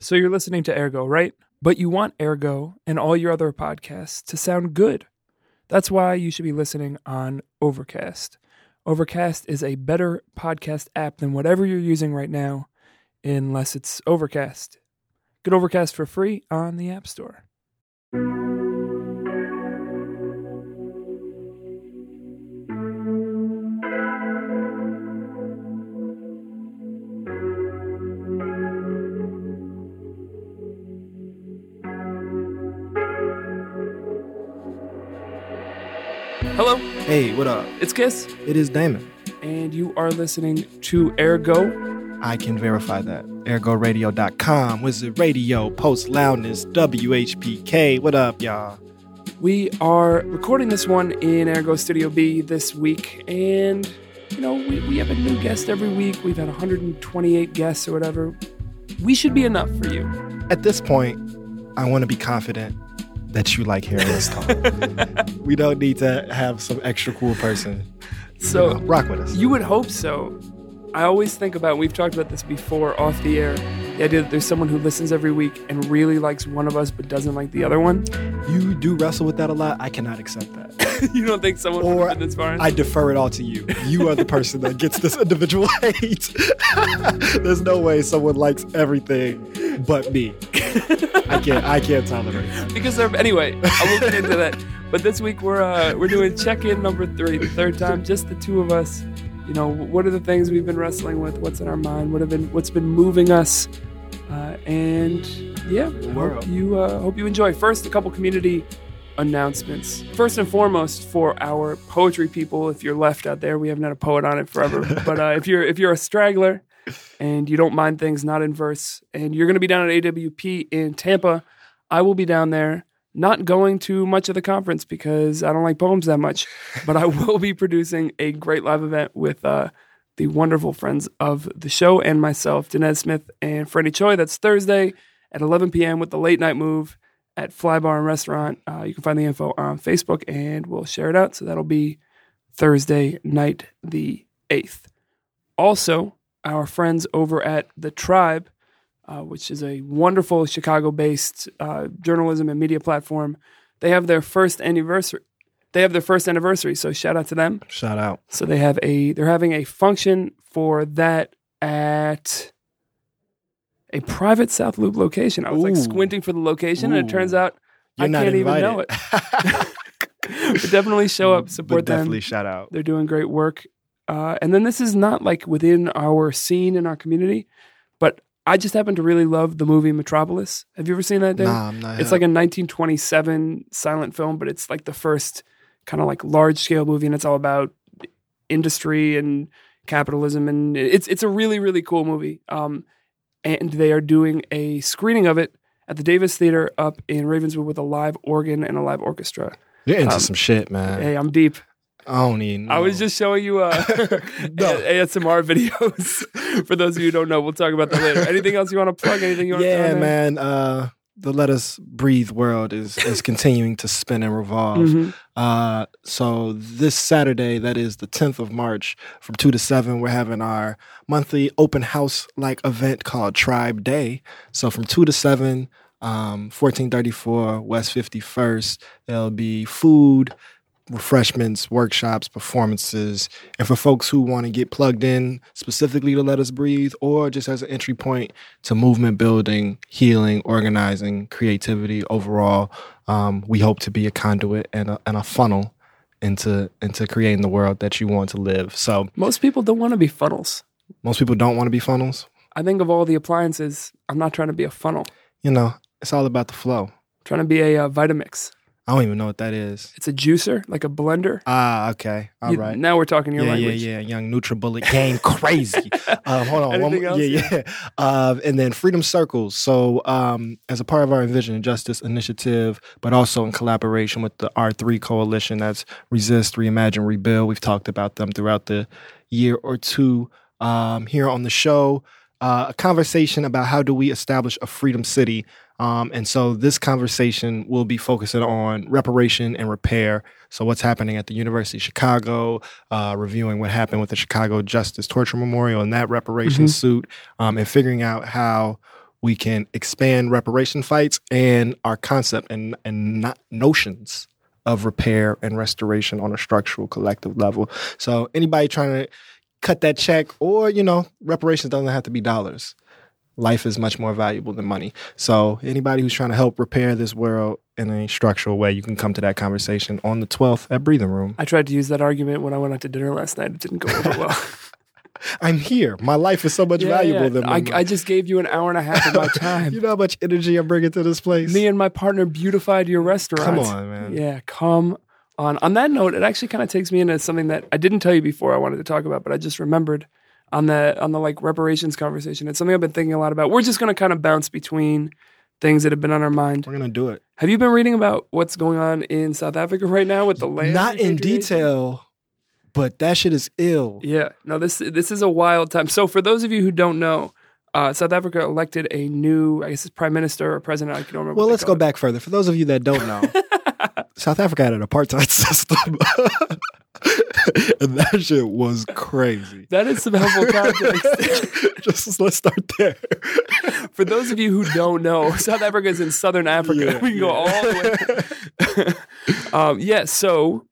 So you're listening to Ergo, right? But you want Ergo and all your other podcasts to sound good. That's why you should be listening on Overcast. Overcast is a better podcast app than whatever you're using right now, unless it's Overcast. Get Overcast for free on the App Store. What up? it's Kiss, It is Damon. and you are listening to Ergo. I can verify that. ErgoRadio.com, Wizard Radio, Post Loudness, WHPK. What up, y'all? We are recording this one in Ergo Studio B this week, and you know, we, we have a new guest every week. We've had 128 guests or whatever. We should be enough for you. At this point, I want to be confident that you like hearing us talk. we don't need to have some extra cool person. So, you know, rock with us. You would hope so. I always think about, we've talked about this before off the air, the idea that there's someone who listens every week and really likes one of us but doesn't like the other one. You do wrestle with that a lot. I cannot accept that. you don't think someone would Or have been this far? I defer it all to you. You are the person that gets this individual hate. There's no way someone likes everything but me. I can't. I can't tolerate. it. because they're anyway. I will get into that. But this week we're uh, we're doing check-in number three, the third time, just the two of us. You know, what are the things we've been wrestling with? What's in our mind? What have been what's been moving us? Uh, and yeah, I hope you uh, hope you enjoy. First, a couple community announcements. First and foremost, for our poetry people, if you're left out there, we haven't had a poet on it forever. but uh, if you're if you're a straggler and you don't mind things not in verse, and you're going to be down at AWP in Tampa, I will be down there. Not going to much of the conference because I don't like poems that much, but I will be producing a great live event with uh, the wonderful friends of the show and myself, Danez Smith and Franny Choi. That's Thursday at 11 p.m. with the late night move at Fly Bar and Restaurant. Uh, you can find the info on Facebook and we'll share it out. So that'll be Thursday night, the 8th. Also, our friends over at The TRiiBE, uh, which is a wonderful Chicago based uh, journalism and media platform, they have their first anniversary. They have their first anniversary, so shout out to them. Shout out. So they have a they're having a function for that at a private South Loop location. I was like Ooh. squinting for the location, and it Ooh. turns out You're I not can't even know it. but definitely show up, support but definitely them. shout out. They're doing great work. Uh, and then this is not like within our scene in our community, but I just happen to really love the movie Metropolis. Have you ever seen that? Dave? Nah, I'm not. It's like a 1927 silent film, but it's like the first kind of like large scale movie, and it's all about industry and capitalism, and it's it's a really really cool movie. Um, and they are doing a screening of it at the Davis Theater up in Ravenswood with a live organ and a live orchestra. You're into um, some shit, man. Hey, I'm deep. I don't even. I was just showing you uh, No. ASMR videos. For those of you who don't know, we'll talk about that later. Anything else you want to plug? Anything you want to Yeah, man. Uh, the Let Us Breathe world is is continuing to spin and revolve. hmm Uh, so this Saturday, that is the 10th of March, from 2 to 7, we're having our monthly open house like event called Tribe Day. So from 2 to 7, um, 1434 West 51st, there'll be food, refreshments, workshops, performances. And for folks who want to get plugged in specifically to Let Us Breathe or just as an entry point to movement building, healing, organizing, creativity overall, um, we hope to be a conduit and a, and a funnel into into creating the world that you want to live. So Most people don't want to be funnels. most people don't want to be funnels. I think of all the appliances, I'm not trying to be a funnel. You know, it's all about the flow. I'm trying to be a uh, Vitamix. I don't even know what that is. It's a juicer, like a blender. Ah, okay. all right. You- Now we're talking your yeah, language. yeah, yeah. Young NutriBullet game crazy. um, hold on. one Anything else? Yeah, yeah. Uh, and then Freedom Circles. So, um, as a part of our Envision and Justice initiative, but also in collaboration with the R3 Coalition, that's Resist, Reimagine, Rebuild. We've talked about them throughout the year or two um, here on the show. Uh, a conversation about how do we establish a freedom city. Um, and so this conversation will be focusing on reparation and repair. So what's happening at the University of Chicago, uh, reviewing what happened with the Chicago Justice Torture Memorial and that reparation Mhm. suit, um, and figuring out how we can expand reparation fights and our concept and and not notions of repair and restoration on a structural collective level. So anybody trying to cut that check or, you know, reparations doesn't have to be dollars. Life is much more valuable than money. So anybody who's trying to help repair this world in a structural way, you can come to that conversation on the 12th at Breathing Room. I tried to use that argument when I went out to dinner last night. It didn't go over well. I'm here. My life is so much Yeah, valuable yeah. than I, I just gave you an hour and a half of my time. You know how much energy I'm bringing to this place? Me and my partner beautified your restaurant. Come on, man. Yeah, come on. On that note, it actually kind of takes me into something that I didn't tell you before I wanted to talk about, but I just remembered on the on the like reparations conversation. It's something I've been thinking a lot about. We're just going to kind of bounce between things that have been on our mind. We're gonna do it. Have you been reading about what's going on in South Africa right now with the land? Not in detail, but that shit is ill. Yeah, no this this is a wild time. So for those of you who don't know, uh, South Africa elected a new, I guess it's prime minister or president. I can't remember. Well, let's go it. back further. For those of you that don't know, South Africa had an apartheid system. and that shit was crazy. That is some helpful context. Just let's start there. For those of you who don't know, South Africa is in southern Africa. Yeah, we can go all the way. um, yeah, so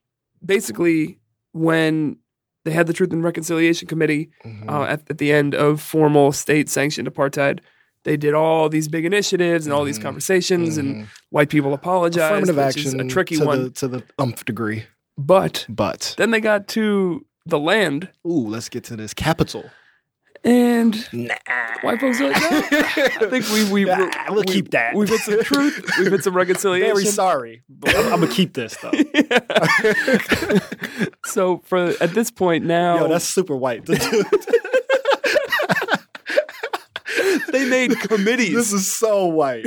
basically, when they had the Truth and Reconciliation Committee Mm-hmm. uh, at, at the end of formal state sanctioned apartheid, they did all these big initiatives and all these conversations, and white people apologized, Mm-hmm. Affirmative which action is a tricky to one. the to the umph degree. But But then they got to the land, ooh, let's get to this capital. And Nah. white folks are like, no. I think we we Ah, we'll we- keep that. We've hit some truth. We've hit some reconciliation. Very sorry, but I'm, I'm gonna keep this though. so for at this point now, Yo, that's super white. They made committees. this is so white.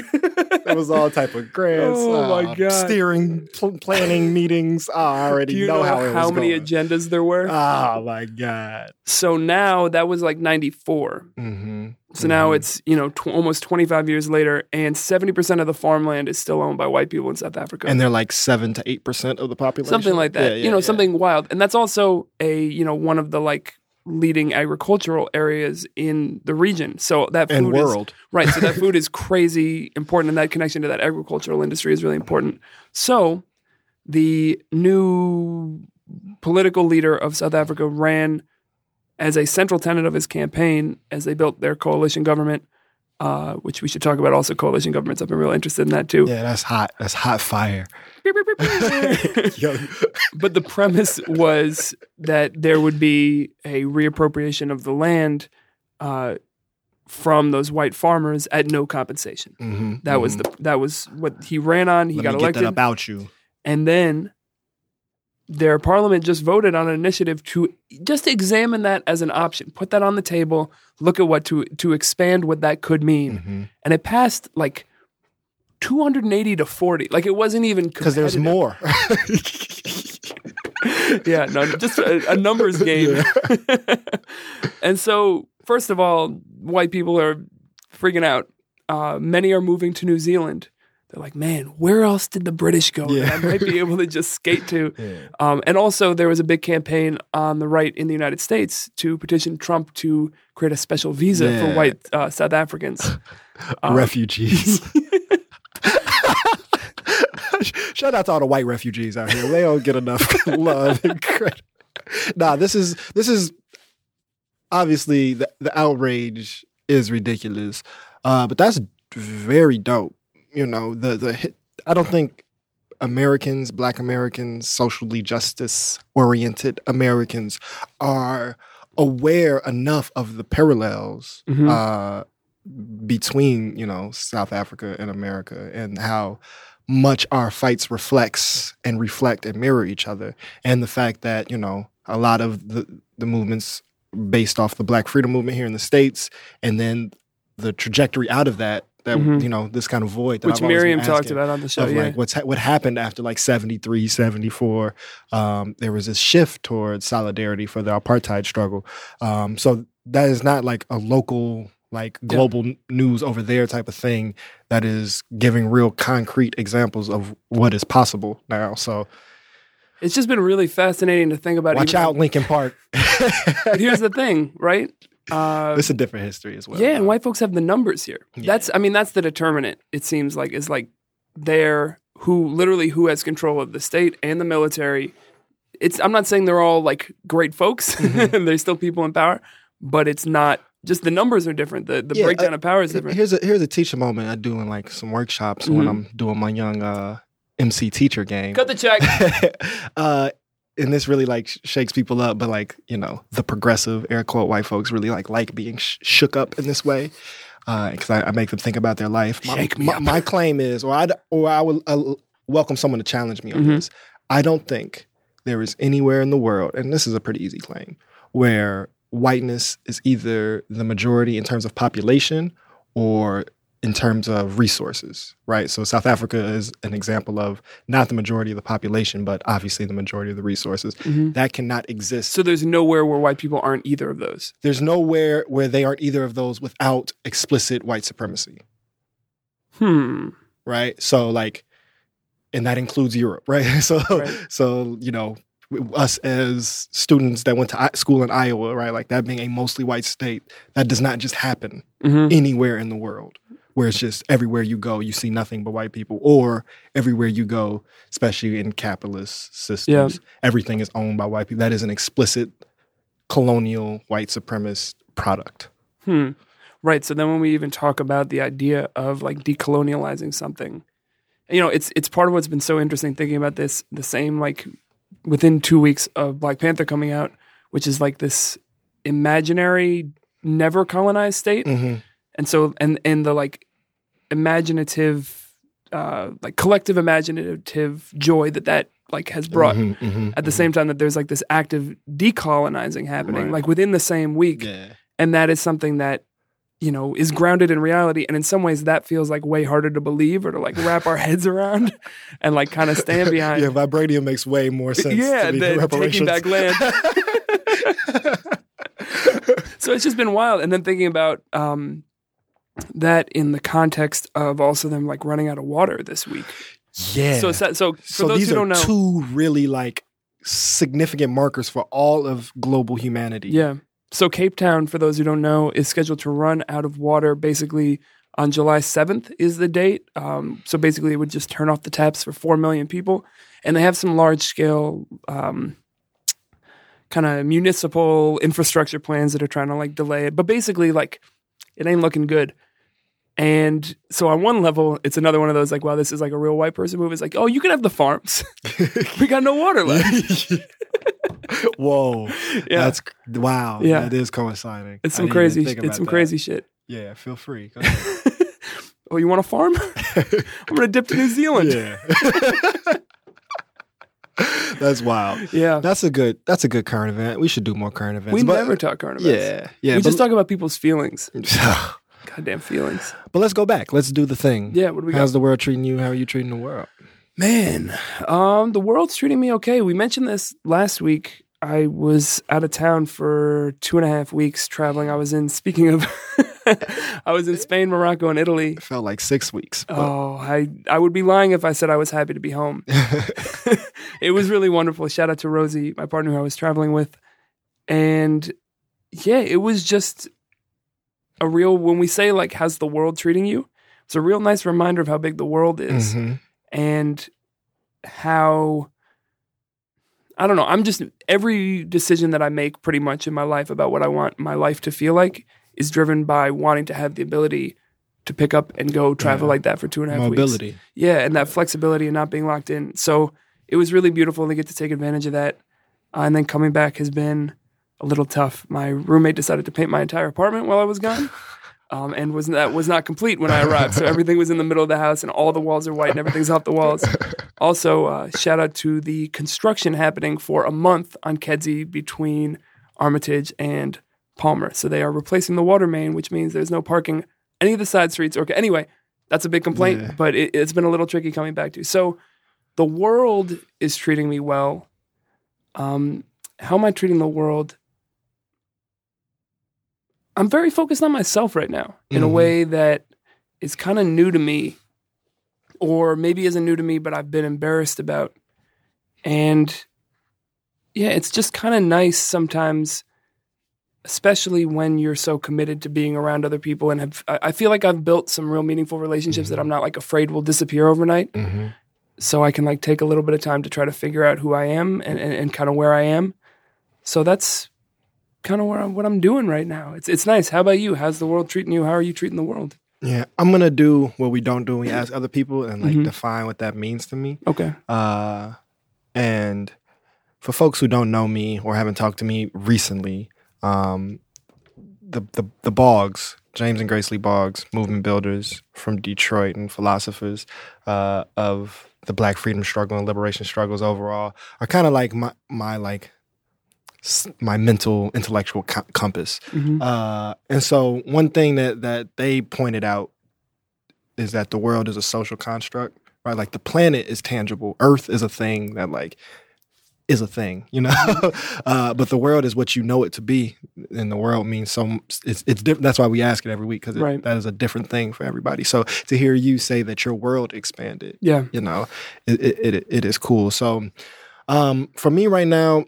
There was all type of grants. Oh, my uh, God. Steering, pl- planning meetings. Oh, I already Do you know, know, how it how, many going. agendas there were? Oh my god. so now that was like 94. Mm-hmm. So now it's, you know, tw- almost 25 years later, and 70% of the farmland is still owned by white people in South Africa. And they're like seven to eight percent of the population. something like that. Yeah, yeah, you know, yeah. something wild. And that's also a, you know, one of the like leading agricultural areas in the region. So that food and is. Right. So that food is crazy important, and that connection to that agricultural industry is really important. So the new political leader of South Africa ran as a central tenet of his campaign as they built their coalition government, uh, which we should talk about also coalition governments. I've been real interested in that too. Yeah, that's hot. That's hot fire. But the premise was that there would be a reappropriation of the land uh, from those white farmers at no compensation. mhm, That was mhm. the that was what he ran on. He Let got me get elected, that about you. and then their parliament just voted on an initiative to just examine that as an option, put that on the table, look at what to to expand what that could mean, Mhm. and it passed like. 280 to 40. Like it wasn't even Because there's more. yeah, no, just a, a numbers game. and so, first of all, white people are freaking out. Uh, many are moving to New Zealand. They're like, man, where else did the British go Yeah. I might be able to just skate to? Yeah. Um, and also, there was a big campaign on the right in the United States to petition Trump to create a special visa for white uh, South Africans. Um, refugees. Shout out to all the white refugees out here. They don't get enough love and credit. Nah, this is this is obviously the, the outrage is ridiculous, uh, but that's very dope. You know, the the hit, I don't think Americans, Black Americans, socially justice oriented Americans are aware enough of the parallels Mhm. uh, between you know South Africa and America and how much our fights reflects and reflect and mirror each other and the fact that you know a lot of the the movements based off the black freedom movement here in the states and then the trajectory out of that that Mhm. you know this kind of void that which I've always been Miriam talked asking about on the show. of Yeah. like what's ha- what happened after like 73 74 um, there was this shift towards solidarity for the apartheid struggle um, so that is not like a local like global n- news over there type of thing that is giving real concrete examples of what is possible now so it's just been really fascinating to think about. It. Watch even- out lincoln park But here's the thing, right? Uh, It's a different history as well. yeah, and white folks have the numbers here. That's, I mean, that's the determinant. It seems like is like they're who literally who has control of the state and the military. It's. I'm not saying they're all like great folks. Mm-hmm. There's still people in power, but it's not. Just the numbers are different. The the Yeah, breakdown uh, of power is different. Here's a here's a teacher moment I do in like some workshops when Mhm. I'm doing my young uh, MC teacher game. Cut the check. uh, and this really like shakes people up, but like you know the progressive air quote white folks really like like being sh- shook up in this way because I, I make them think about their life. My, Shake me my, up. my claim is, or I or I will uh, welcome someone to challenge me on Mhm. this. I don't think there is anywhere in the world, and this is a pretty easy claim, where whiteness is either the majority in terms of population or in terms of resources, right? So South Africa is an example of not the majority of the population, but obviously the majority of the resources. Mhm. That cannot exist. So there's nowhere where white people aren't either of those. There's nowhere where they aren't either of those without explicit white supremacy, Hmm. right? So like, and that includes Europe, right? So Right. so you know us as students that went to school in Iowa, right? Like that being a mostly white state, that does not just happen hmm anywhere in the world where it's just everywhere you go you see nothing but white people or everywhere you go especially in capitalist systems everything is owned by white people that is an explicit colonial white supremacist product Hmm. Right. So then when we even talk about the idea of like decolonializing something, you know, it's it's part of what's been so interesting thinking about this, the same like within two weeks of Black Panther coming out, which is like this imaginary never colonized state. mm-hmm. And so and and the like imaginative uh like collective imaginative joy that that like has brought Mm-hmm. at the same time that there's like this active decolonizing happening Right. like within the same week. Yeah. And that is something that you know is grounded in reality. And in some ways that feels like way harder to believe or to like wrap our heads around and like kind of stand behind. Yeah vibranium makes way more sense yeah than taking back land. So it's just been wild. And then thinking about um that in the context of also them like running out of water this week yeah so so, so for so those these who are don't know two really like significant markers for all of global humanity Yeah. So Cape Town, for those who don't know, is scheduled to run out of water basically on July 7th is the date. Um, so basically, it would just turn off the taps for 4 million people. And they have some large scale um, kind of municipal infrastructure plans that are trying to like delay it. But basically, like, it ain't looking good. And so on one level, it's another one of those like, wow, this is like a real white person move. It's like, oh, you can have the farms. we got no water left. Whoa. Yeah. That's wow. Yeah. That is coinciding. it's some crazy, it's some that. crazy shit. Yeah, feel free. Oh, you want a farm? I'm gonna dip to New Zealand. yeah. that's wild. Yeah. That's a good that's a good current event. We should do more current events. we but, never talk current events. Yeah. Yeah. we just talk about people's feelings. Goddamn feelings. But let's go back. Let's do the thing. Yeah, what do we How's got? the world treating you? How are you treating the world? Man, um, the world's treating me okay. We mentioned this last week. I was out of town for two and a half weeks traveling. I was in, speaking of, I was in Spain, Morocco, and Italy. It felt like six weeks. but- Oh, I, I would be lying if I said I was happy to be home. it was really wonderful. Shout out to Rosie, my partner who I was traveling with. And yeah, it was just a real, when we say, like, how's the world treating you? It's a real nice reminder of how big the world is Mhm. and how, I don't know, I'm just, every decision that I make pretty much in my life about what I want my life to feel like is driven by wanting to have the ability to pick up and go travel Yeah. like that for two and a half weeks. Mobility. Yeah, and that flexibility and not being locked in. So it was really beautiful to get to take advantage of that. Uh, and then coming back has been a little tough. My roommate decided to paint my entire apartment while I was gone. Um, and was that was not complete when I arrived. So everything was in the middle of the house, and all the walls are white, and everything's off the walls. Also, uh, shout out to the construction happening for a month on Kedzie between Armitage and Palmer. So they are replacing the water main, which means there's no parking any of the side streets. Or anyway, that's a big complaint, Yeah. but it, it's been a little tricky coming back to. So the world is treating me well. Um, how am I treating the world? I'm very focused on myself right now in a Mhm. way that is kind of new to me, or maybe isn't new to me, but I've been embarrassed about. And yeah, it's just kind of nice sometimes especially when you're so committed to being around other people and have I feel like I've built some real meaningful relationships that I'm not like afraid will disappear overnight. Mm-hmm. So I can like take a little bit of time to try to figure out who I am and, and, and kind of where I am. So that's kind of where I'm, what I'm doing right now. It's it's nice. How about you? How's the world treating you? How are you treating the world? Yeah, I'm gonna do what we don't do when we ask other people and like Mhm. define what that means to me. Okay. Uh, and for folks who don't know me or haven't talked to me recently, um, the the the Boggs, James and Grace Lee Boggs, movement builders from Detroit and philosophers uh, of the Black freedom struggle and liberation struggles overall, are kind of like my my like my mental intellectual co- compass. hmm Uh, and so one thing that that they pointed out is that the world is a social construct, right? Like the planet is tangible, Earth is a thing that like is a thing, you know. uh, but the world is what you know it to be, and the world means so. It's it's different. That's why we ask it every week because Right. that is a different thing for everybody. So to hear you say that your world expanded, Yeah. you know, it it, it, it is cool. So um, for me right now,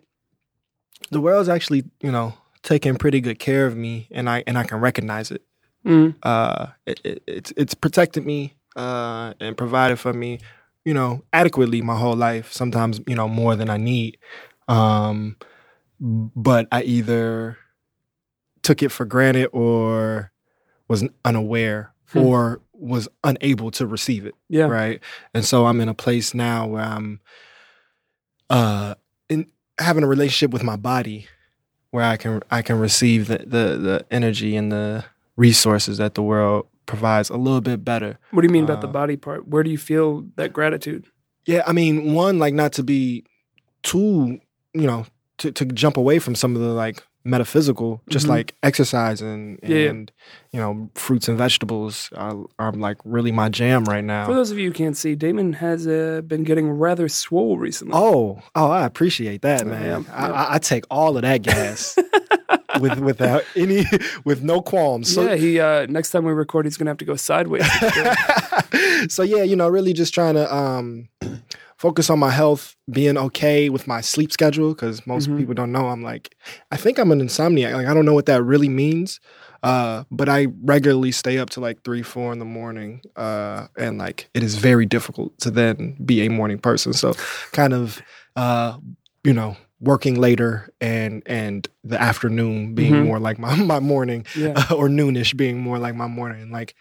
the world's actually you know taking pretty good care of me, and I and I can recognize it. Mm. Uh, it, it it's it's protected me uh, and provided for me, you know, adequately my whole life. Sometimes you know more than I need, um, but I either took it for granted or was unaware Hmm. or was unable to receive it Yeah. right and so i'm in a place now where i'm uh having a relationship with my body where i can i can receive the the, the energy and the resources that the world provides a little bit better What do you mean about the Uh, body part? Where do you feel that gratitude? yeah i mean one like not to be too you know to, to jump away from some of the like metaphysical just Mhm. like exercise and, Yeah, yeah. and you know fruits and vegetables are, are like really my jam right now For those of you who can't see, Damon has uh, been getting rather swole recently. Oh, oh, I appreciate that, man. yeah. I, I, I take all of that gas with without any with no qualms. So, yeah, he uh, next time we record, he's gonna have to go sideways. so yeah, you know, really just trying to um, focus on my health, being okay with my sleep schedule because most Mhm. people don't know. I'm like, I think I'm an insomniac. Like I don't know what that really means. Uh, but I regularly stay up to like three, four in the morning, uh, and like it is very difficult to then be a morning person. So, kind of, uh, you know, working later and and the afternoon being Mhm. more like my my morning, yeah, or noonish being more like my morning, like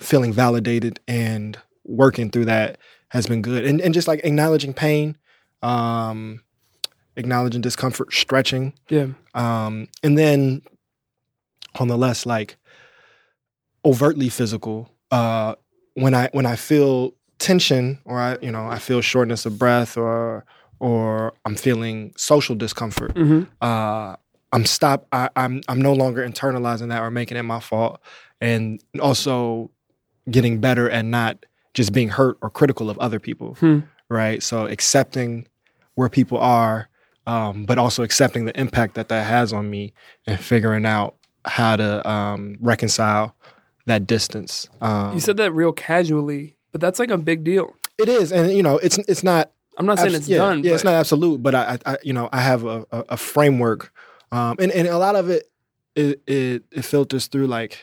feeling validated and working through that has been good, and and just like acknowledging pain, um, acknowledging discomfort, stretching, yeah, um, and then on the less like overtly physical, uh, when I when I feel tension or I you know I feel shortness of breath or or I'm feeling social discomfort, hmm uh, I'm stop. I, I'm I'm no longer internalizing that or making it my fault, and also getting better at not just being hurt or critical of other people. Hmm. Right. So accepting where people are, um, but also accepting the impact that that has on me, and figuring out how to um, reconcile that distance. Um, You said that real casually, but that's like a big deal. it is, and you know, it's it's not I'm not saying Abs- it's yeah, done. Yeah, it's not absolute, but I, I, I you know, I have a, a, a framework, um, and and a lot of it, it, it, it filters through like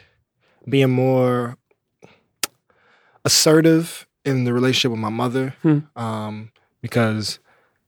being more assertive in the relationship with my mother, Hmm. um, because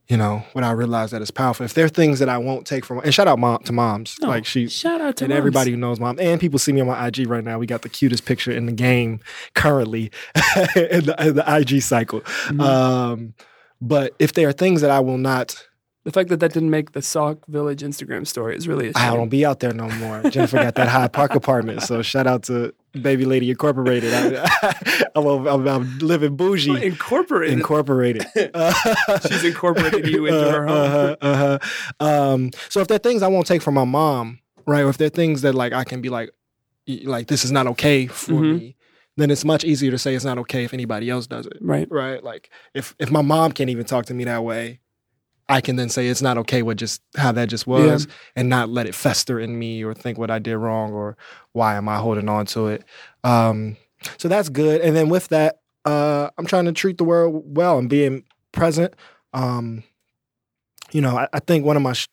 you know when I realize that is powerful. If there are things that I won't take from, and shout out mom to moms, Oh, like she. Shout out to And moms. everybody who knows mom, and people see me on my IG right now. We got the cutest picture in the game currently in, the, in the IG cycle. Mhm. Um, but if there are things that I will not, the fact that that didn't make the Sauk Village Instagram story is really a I shame. don't be out there no more. Jennifer got that Hyde Park apartment, so shout out to Baby Lady Incorporated. I, am living bougie. Incorporated. Incorporated. She's incorporated you into her home. Uh-huh, uh-huh. Um, so if there are things I won't take from my mom, right, or if there are things that like I can be like, like this is not okay for Mhm. me, then it's much easier to say it's not okay if anybody else does it. right. right? Like if if my mom can't even talk to me that way, I can then say it's not okay with just how that just was, and not let it fester in me or think what I did wrong or why am I holding on to it. Um, so that's good. And then with that, uh, I'm trying to treat the world well and being present. Um, you know, I, I think one of my sh-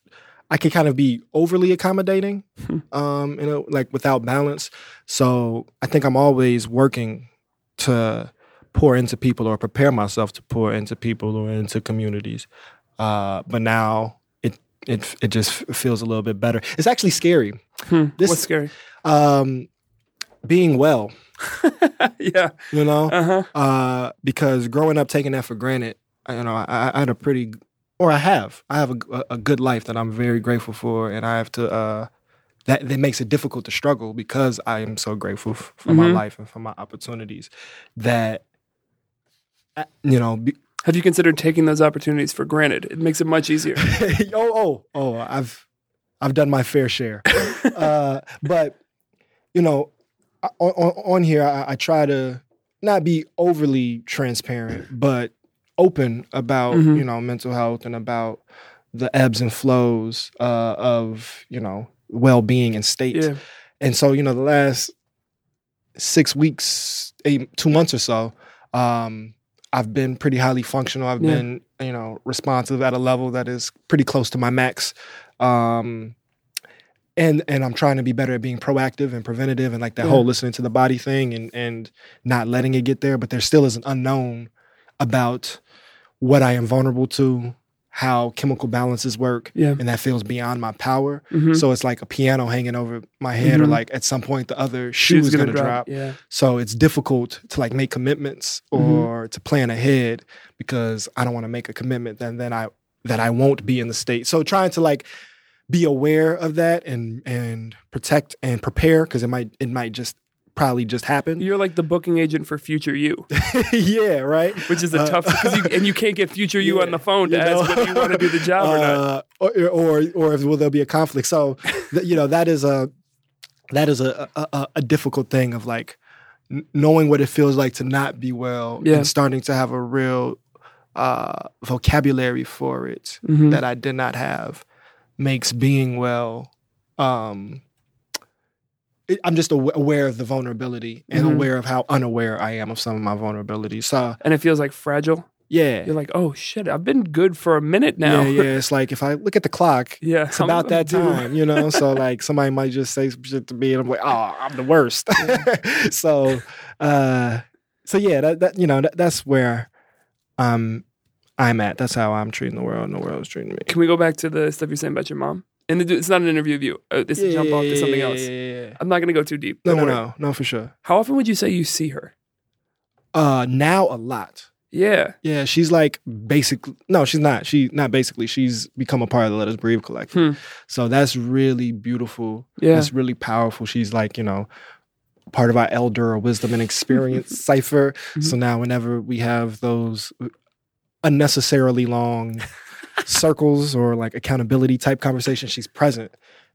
I can kind of be overly accommodating, Hmm. um, you know, like without balance. So I think I'm always working to pour into people or prepare myself to pour into people or into communities. Uh, but now it it it just feels a little bit better. It's actually scary. Hmm. This- What's scary? Um, being well, yeah. you know, Uh huh. uh, because growing up taking that for granted, I- you know, I, I had a pretty, or I have, I have a, a, good life that I'm very grateful for, and I have to. Uh, that that makes it difficult to struggle because I am so grateful for my Mhm. life and for my opportunities. That, you know, be, Have you considered taking those opportunities for granted? It makes it much easier. oh oh oh, I've I've done my fair share. uh, but you know, on, on, here, I, I try to not be overly transparent, but open about Mhm. you know mental health and about the ebbs and flows uh, of you know well being and state. yeah. And so you know the last six weeks, eight, two months or so, um, I've been pretty highly functional. I've Yeah. been you know responsive at a level that is pretty close to my max. Um, and and I'm trying to be better at being proactive and preventative and like that Yeah. whole listening to the body thing and and not letting it get there. But there still is an unknown about what I am vulnerable to, how chemical balances work, Yeah. and that feels beyond my power. hmm So it's like a piano hanging over my head, or Mhm. like at some point the other shoe is going to drop. Yeah. So it's difficult to like make commitments Mhm. or to plan ahead because I don't want to make a commitment and then I that I won't be in the state. So trying to like be aware of that and and protect and prepare because it might it might just probably just happened. You're like the booking agent for future you, yeah, right. which is a Uh, tough you, and you can't get future you on the phone to you ask whether you want to do the job or not. Uh, or, or or if will there be a conflict? So th- you know that is a that is a a, a- a difficult thing of like knowing what it feels like to not be well Yeah. and starting to have a real uh, vocabulary for it Mhm. that I did not have makes being well. Um, I'm just aware of the vulnerability and Mhm. aware of how unaware I am of some of my vulnerabilities. So And it feels like fragile. yeah, You're like, oh shit, I've been good for a minute now. yeah, yeah. It's like if I look at the clock, Yeah, it's I'm- about that time, you know. So like somebody might just say some shit to me, and I'm like, oh, I'm the worst. so, uh, so yeah, that, that you know that, that's where I'm I'm at. That's how I'm treating the world, and the world is treating me. Can we go back to the stuff you're saying about your mom? And the- it's not an interview of you. Uh, this is jump off to something else. yeah, yeah, yeah. I'm not going to go too deep. No, no, no, no, for sure. How often would you say you see her? Uh, now a lot. Yeah. Yeah, she's like basically no, she's not. She not basically. She's become a part of the Let Us Breathe collective. Hmm. So that's really beautiful. Yeah. That's really powerful. She's like, you know, part of our elder or wisdom and experience cipher. Mm-hmm. So now whenever we have those unnecessarily long circles or like accountability type conversation, she's present.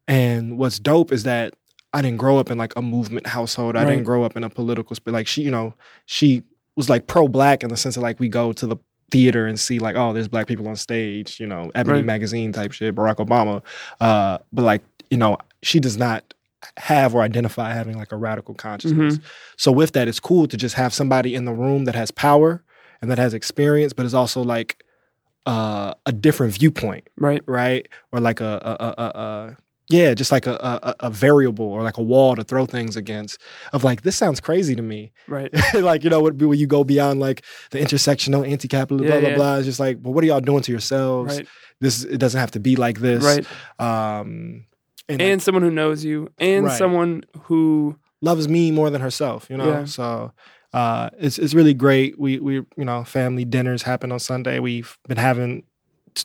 And what's dope is that I didn't grow up in like a movement household. I Right. didn't grow up in a political space. Like she, you know, she was like pro black in the sense of like we go to the theater and see like, oh, there's black people on stage, you know, Ebony Right. magazine type shit, Barack Obama. Uh, but like, you know, she does not have or identify having like a radical consciousness. So with that, it's cool to just have somebody in the room that has power and that has experience, but is also like uh, a different viewpoint, Right. right? Or like a, a, a, a, yeah, just like a, a, a variable or like a wall to throw things against. Of like, this sounds crazy to me. Right. like you know, when when you go beyond like the intersectional, anti-capitalist, Yeah, blah blah yeah. blah. It's just like, well, what are y'all doing to yourselves? Right. This it doesn't have to be like this, Right. Um, and, And someone who knows you and Right. someone who loves me more than herself, you know. Yeah. So uh, it's it's really great. We we you know family dinners happen on Sunday. We've been having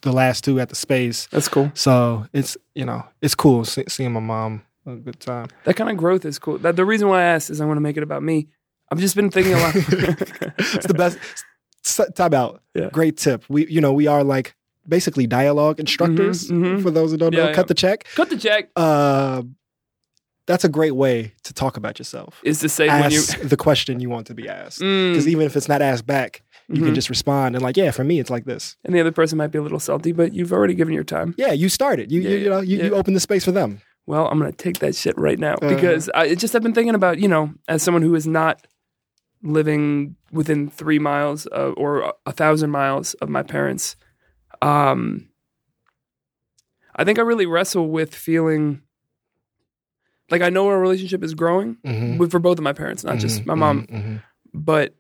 the last two at the space, that's cool. so it's you know it's cool see, seeing my mom a good time. That kind of growth is cool. That the reason why I asked is I want to make it about me. I've just been thinking a lot. it's the best. Time out. Yeah. Great tip. We you know we are like basically dialogue instructors. mhm. For those who don't know, Yeah, cut the check. Cut the check Uh, that's a great way to talk about yourself. is to say when you. Ask the question you want to be asked. Mm, Because even if it's not asked back, you mhm. can just respond and like, yeah, for me, it's like this. and the other person might be a little salty, but you've already given your time. Yeah, you started. You Yeah, you, you know you, you open the space for them. Well, I'm gonna take that shit right now Uh-huh. because I it just I've been thinking about you know as someone who is not living within three miles of, or a- a thousand miles of my parents. Um, I think I really wrestle with feeling like I know our relationship is growing Mhm. with for both of my parents, not just Mhm, my mom, mhm, mhm. but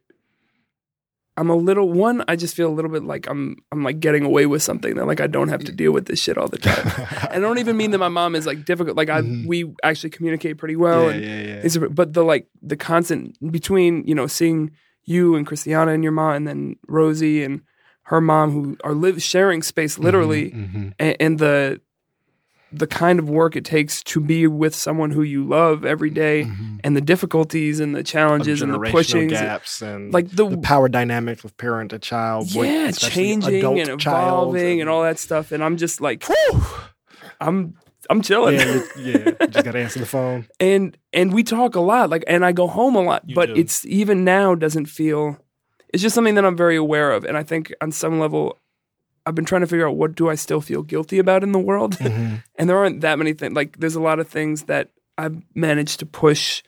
I'm a little one. I just feel a little bit like I'm I'm like getting away with something that like I don't have to deal with this shit all the time. and I don't even mean that my mom is like difficult. Like I Mhm. we actually communicate pretty well. yeah, and yeah, yeah. but the like the constant between you know seeing you and Christiana and your mom and then Rosie and her mom who are live sharing space literally Mhm, and, and the the kind of work it takes to be with someone who you love every day mhm. and the difficulties and the challenges and the pushings gaps and like the, the power dynamic of parent to child, yeah changing and evolving and all that stuff and i'm just like i'm i'm chilling Yeah, yeah. Just gotta answer the phone. and and we talk a lot like and i go home a lot You but do. it's even now doesn't feel it's just something that i'm very aware of and i think on some level i've been trying to figure out what do i still feel guilty about in the world Mhm. and there aren't that many things like there's a lot of things that i've managed to push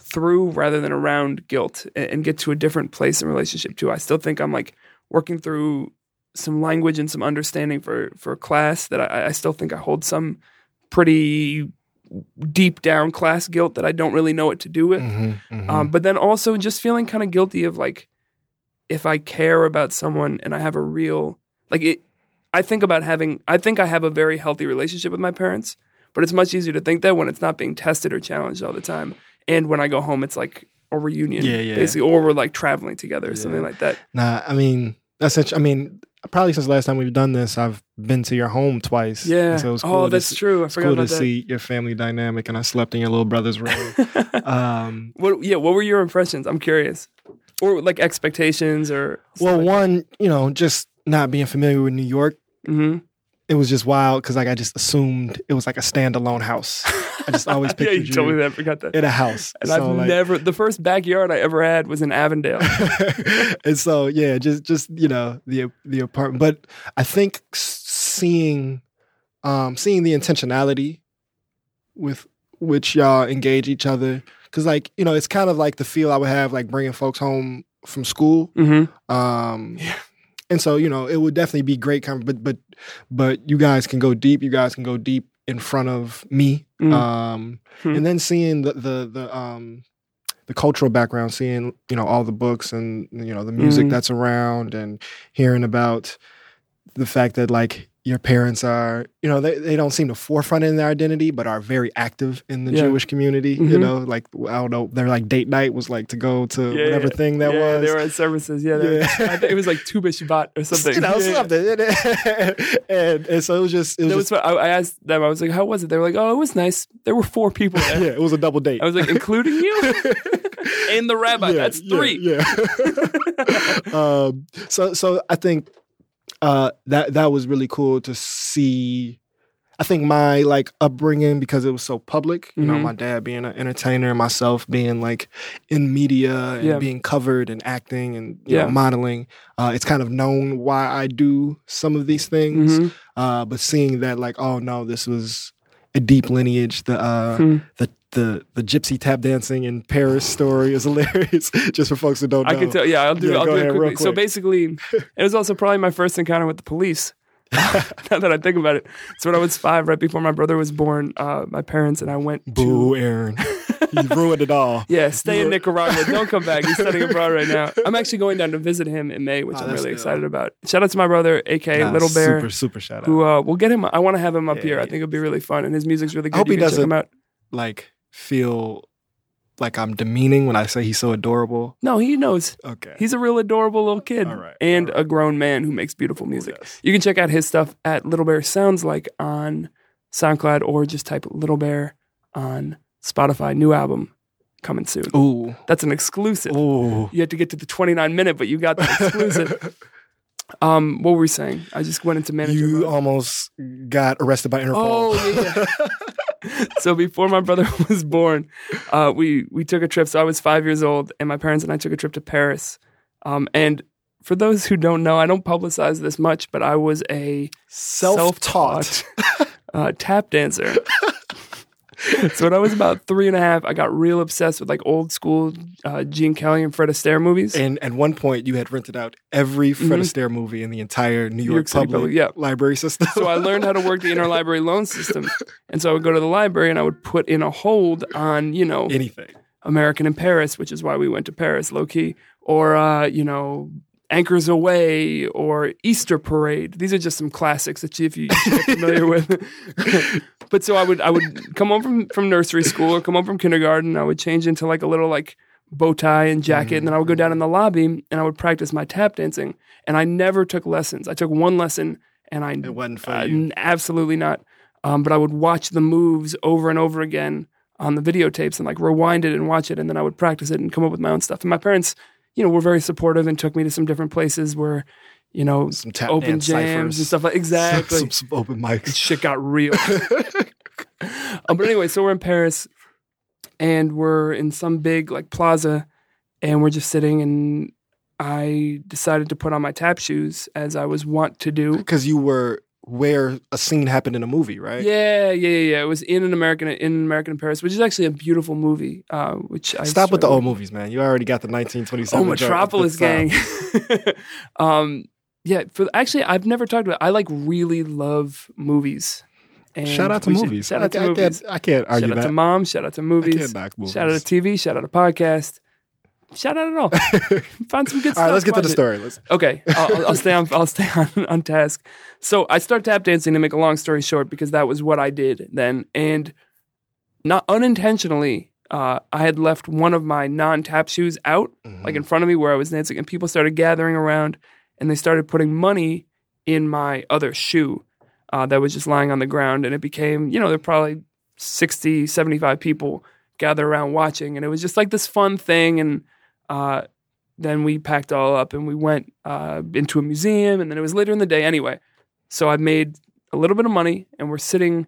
through rather than around guilt and, and get to a different place in relationship to i still think i'm like working through some language and some understanding for for class that i, I still think i hold some pretty deep down class guilt that i don't really know what to do with Mhm, mhm. um, but then also just feeling kind of guilty of like if I care about someone and I have a real like it. I think about having. I think I have a very healthy relationship with my parents, but it's much easier to think that when it's not being tested or challenged all the time, and when I go home, it's like a reunion, Yeah, yeah. basically, or we're like traveling together, or something like that. Nah, I mean, that's such, I mean, probably since the last time we've done this, I've been to your home twice. Yeah. So it was cool oh, that's see- true. I It's forgot cool to that. see your family dynamic, and I slept in your little brother's room. um, what? Yeah. What were your impressions? I'm curious, or like expectations, or well, one, you know, just not being familiar with New York, hmm it was just wild because like I just assumed it was like a standalone house. I just always yeah, pictured you told me that. I forgot that. in a house. and so, I've like, never. The first backyard I ever had was in Avondale. and so yeah, just just you know the the apartment. But I think seeing um seeing the intentionality with which y'all engage each other, because like you know it's kind of like the feel I would have like bringing folks home from school. mm-hmm. Um, Yeah. And so you know it would definitely be great. Con- but but but you guys can go deep. You guys can go deep in front of me. Mm. Um, Hmm. and then seeing the the the um the cultural background, seeing you know all the books and you know the music Mhm. that's around, and hearing about the fact that like your parents are you know they, they don't seem to forefront in their identity but are very active in the Yeah. jewish community you Mhm. know like i don't know their like date night was like to go to Yeah, whatever yeah. thing that yeah, was They were at services. Yeah, Yeah. It was like Tu B'Shabbat or something. you know Yeah, yeah. something and, and so it was just it was That was just. I, I asked them. I was like, "How was it?" They were like, "Oh, it was nice. There were four people there." yeah it was a double date I was like, "Including you and the rabbi. Yeah, That's yeah, three. Yeah. um, so so I think uh, that that was really cool to see. I think my like upbringing because it was so public. You know, Mhm. my dad being an entertainer, myself being like in media and Yeah. being covered and acting and you Yeah. know modeling. Uh, it's kind of known why I do some of these things. Mhm. Uh, but seeing that like, oh no, this was a deep lineage. The uh, Hmm. the the the gypsy tap dancing in Paris story is hilarious. Just for folks who don't know. I can tell. Yeah, I'll do. Yeah, I'll do ahead, it real quickly. So basically, it was also probably my first encounter with the police. now that I think about it, so when I was five, right before my brother was born, uh, my parents and I went to. Boo, Aaron. you ruined it all. Yeah, stay in Nicaragua. Don't come back. He's studying abroad right now. I'm actually going down to visit him in May, which Oh, I'm really good. excited about. Shout out to my brother, aka Nah, Little Bear, Super, super shout out. who uh, we'll get him. I want to have him up Yeah, here. I think it'll be really fun, and his music's really good. I hope you he doesn't- him out. like feel like I'm demeaning when I say he's so adorable. No, he knows. Okay. He's a real adorable little kid All right, and right. a grown man who makes beautiful music. Yes. You can check out his stuff at Little Bear Sounds Like on SoundCloud or just type Little Bear on Spotify. New album coming soon. Ooh. That's an exclusive. Ooh. You had to get to the 29 minute, but you got the exclusive. um, what were we saying? I just went into manager. you mode. almost got arrested by Interpol. Oh, yeah. so before my brother was born, uh, we we took a trip. So I was five years old, and my parents and I took a trip to Paris. Um, and for those who don't know, I don't publicize this much, but I was a Self-taught. uh, tap dancer. so when I was about three and a half, I got real obsessed with like old school uh, Gene Kelly and Fred Astaire movies. And at one point, you had rented out every Fred Mhm. Astaire movie in the entire New York York, public Public, yeah. library system. so I learned how to work the interlibrary loan system. And so I would go to the library and I would put in a hold on, you know, anything. American in Paris, which is why we went to Paris, low key, or uh, you know, Anchors Aweigh or Easter Parade. These are just some classics that you, if you get familiar with. but so I would I would come home from from nursery school or come home from kindergarten. I would change into like a little like bow tie and jacket, and then I would go down in the lobby and I would practice my tap dancing. And I never took lessons. I took one lesson, and I It wasn't for uh, you. absolutely not. Um, but I would watch the moves over and over again on the videotapes and like rewind it and watch it, and then I would practice it and come up with my own stuff. And my parents, you know, were very supportive and took me to some different places where, you know, Some tap open jams ciphers. and stuff like exactly. Some, some open mics. Shit got real. um, but anyway, so we're in Paris, and we're in some big like plaza, and we're just sitting and. I decided to put on my tap shoes as I was wont to do. Because you were where a scene happened in a movie, right? Yeah, yeah, yeah. It was in an American in American in Paris, which is actually a beautiful movie. Uh, which I Stop with the old movies, man. You already got the 1927. Oh. Metropolis gang. um, yeah. For actually, I've never talked about. I like really love movies. And Shout out to movies. Shout I, out to I movies. Can't, I can't argue Shout out that. to mom. Shout out to I movies. movies. Shout out to TV. Shout out to podcast. Shout out at all. Find some good stuff. All right, let's get to the story. Let's, Okay, I'll, I'll- stay on. I'll stay on, on task. So I start tap dancing to make a long story short because that was what I did then, and not unintentionally, uh, I had left one of my non-tap shoes out, like in front of me where I was dancing, and people started gathering around, and they started putting money in my other shoe uh, that was just lying on the ground, and it became, you know, there were probably 60, 75 people gathered around watching, and it was just like this fun thing, and uh, then we packed all up and we went uh, into a museum and then it was later in the day anyway. So i made a little bit of money and we're sitting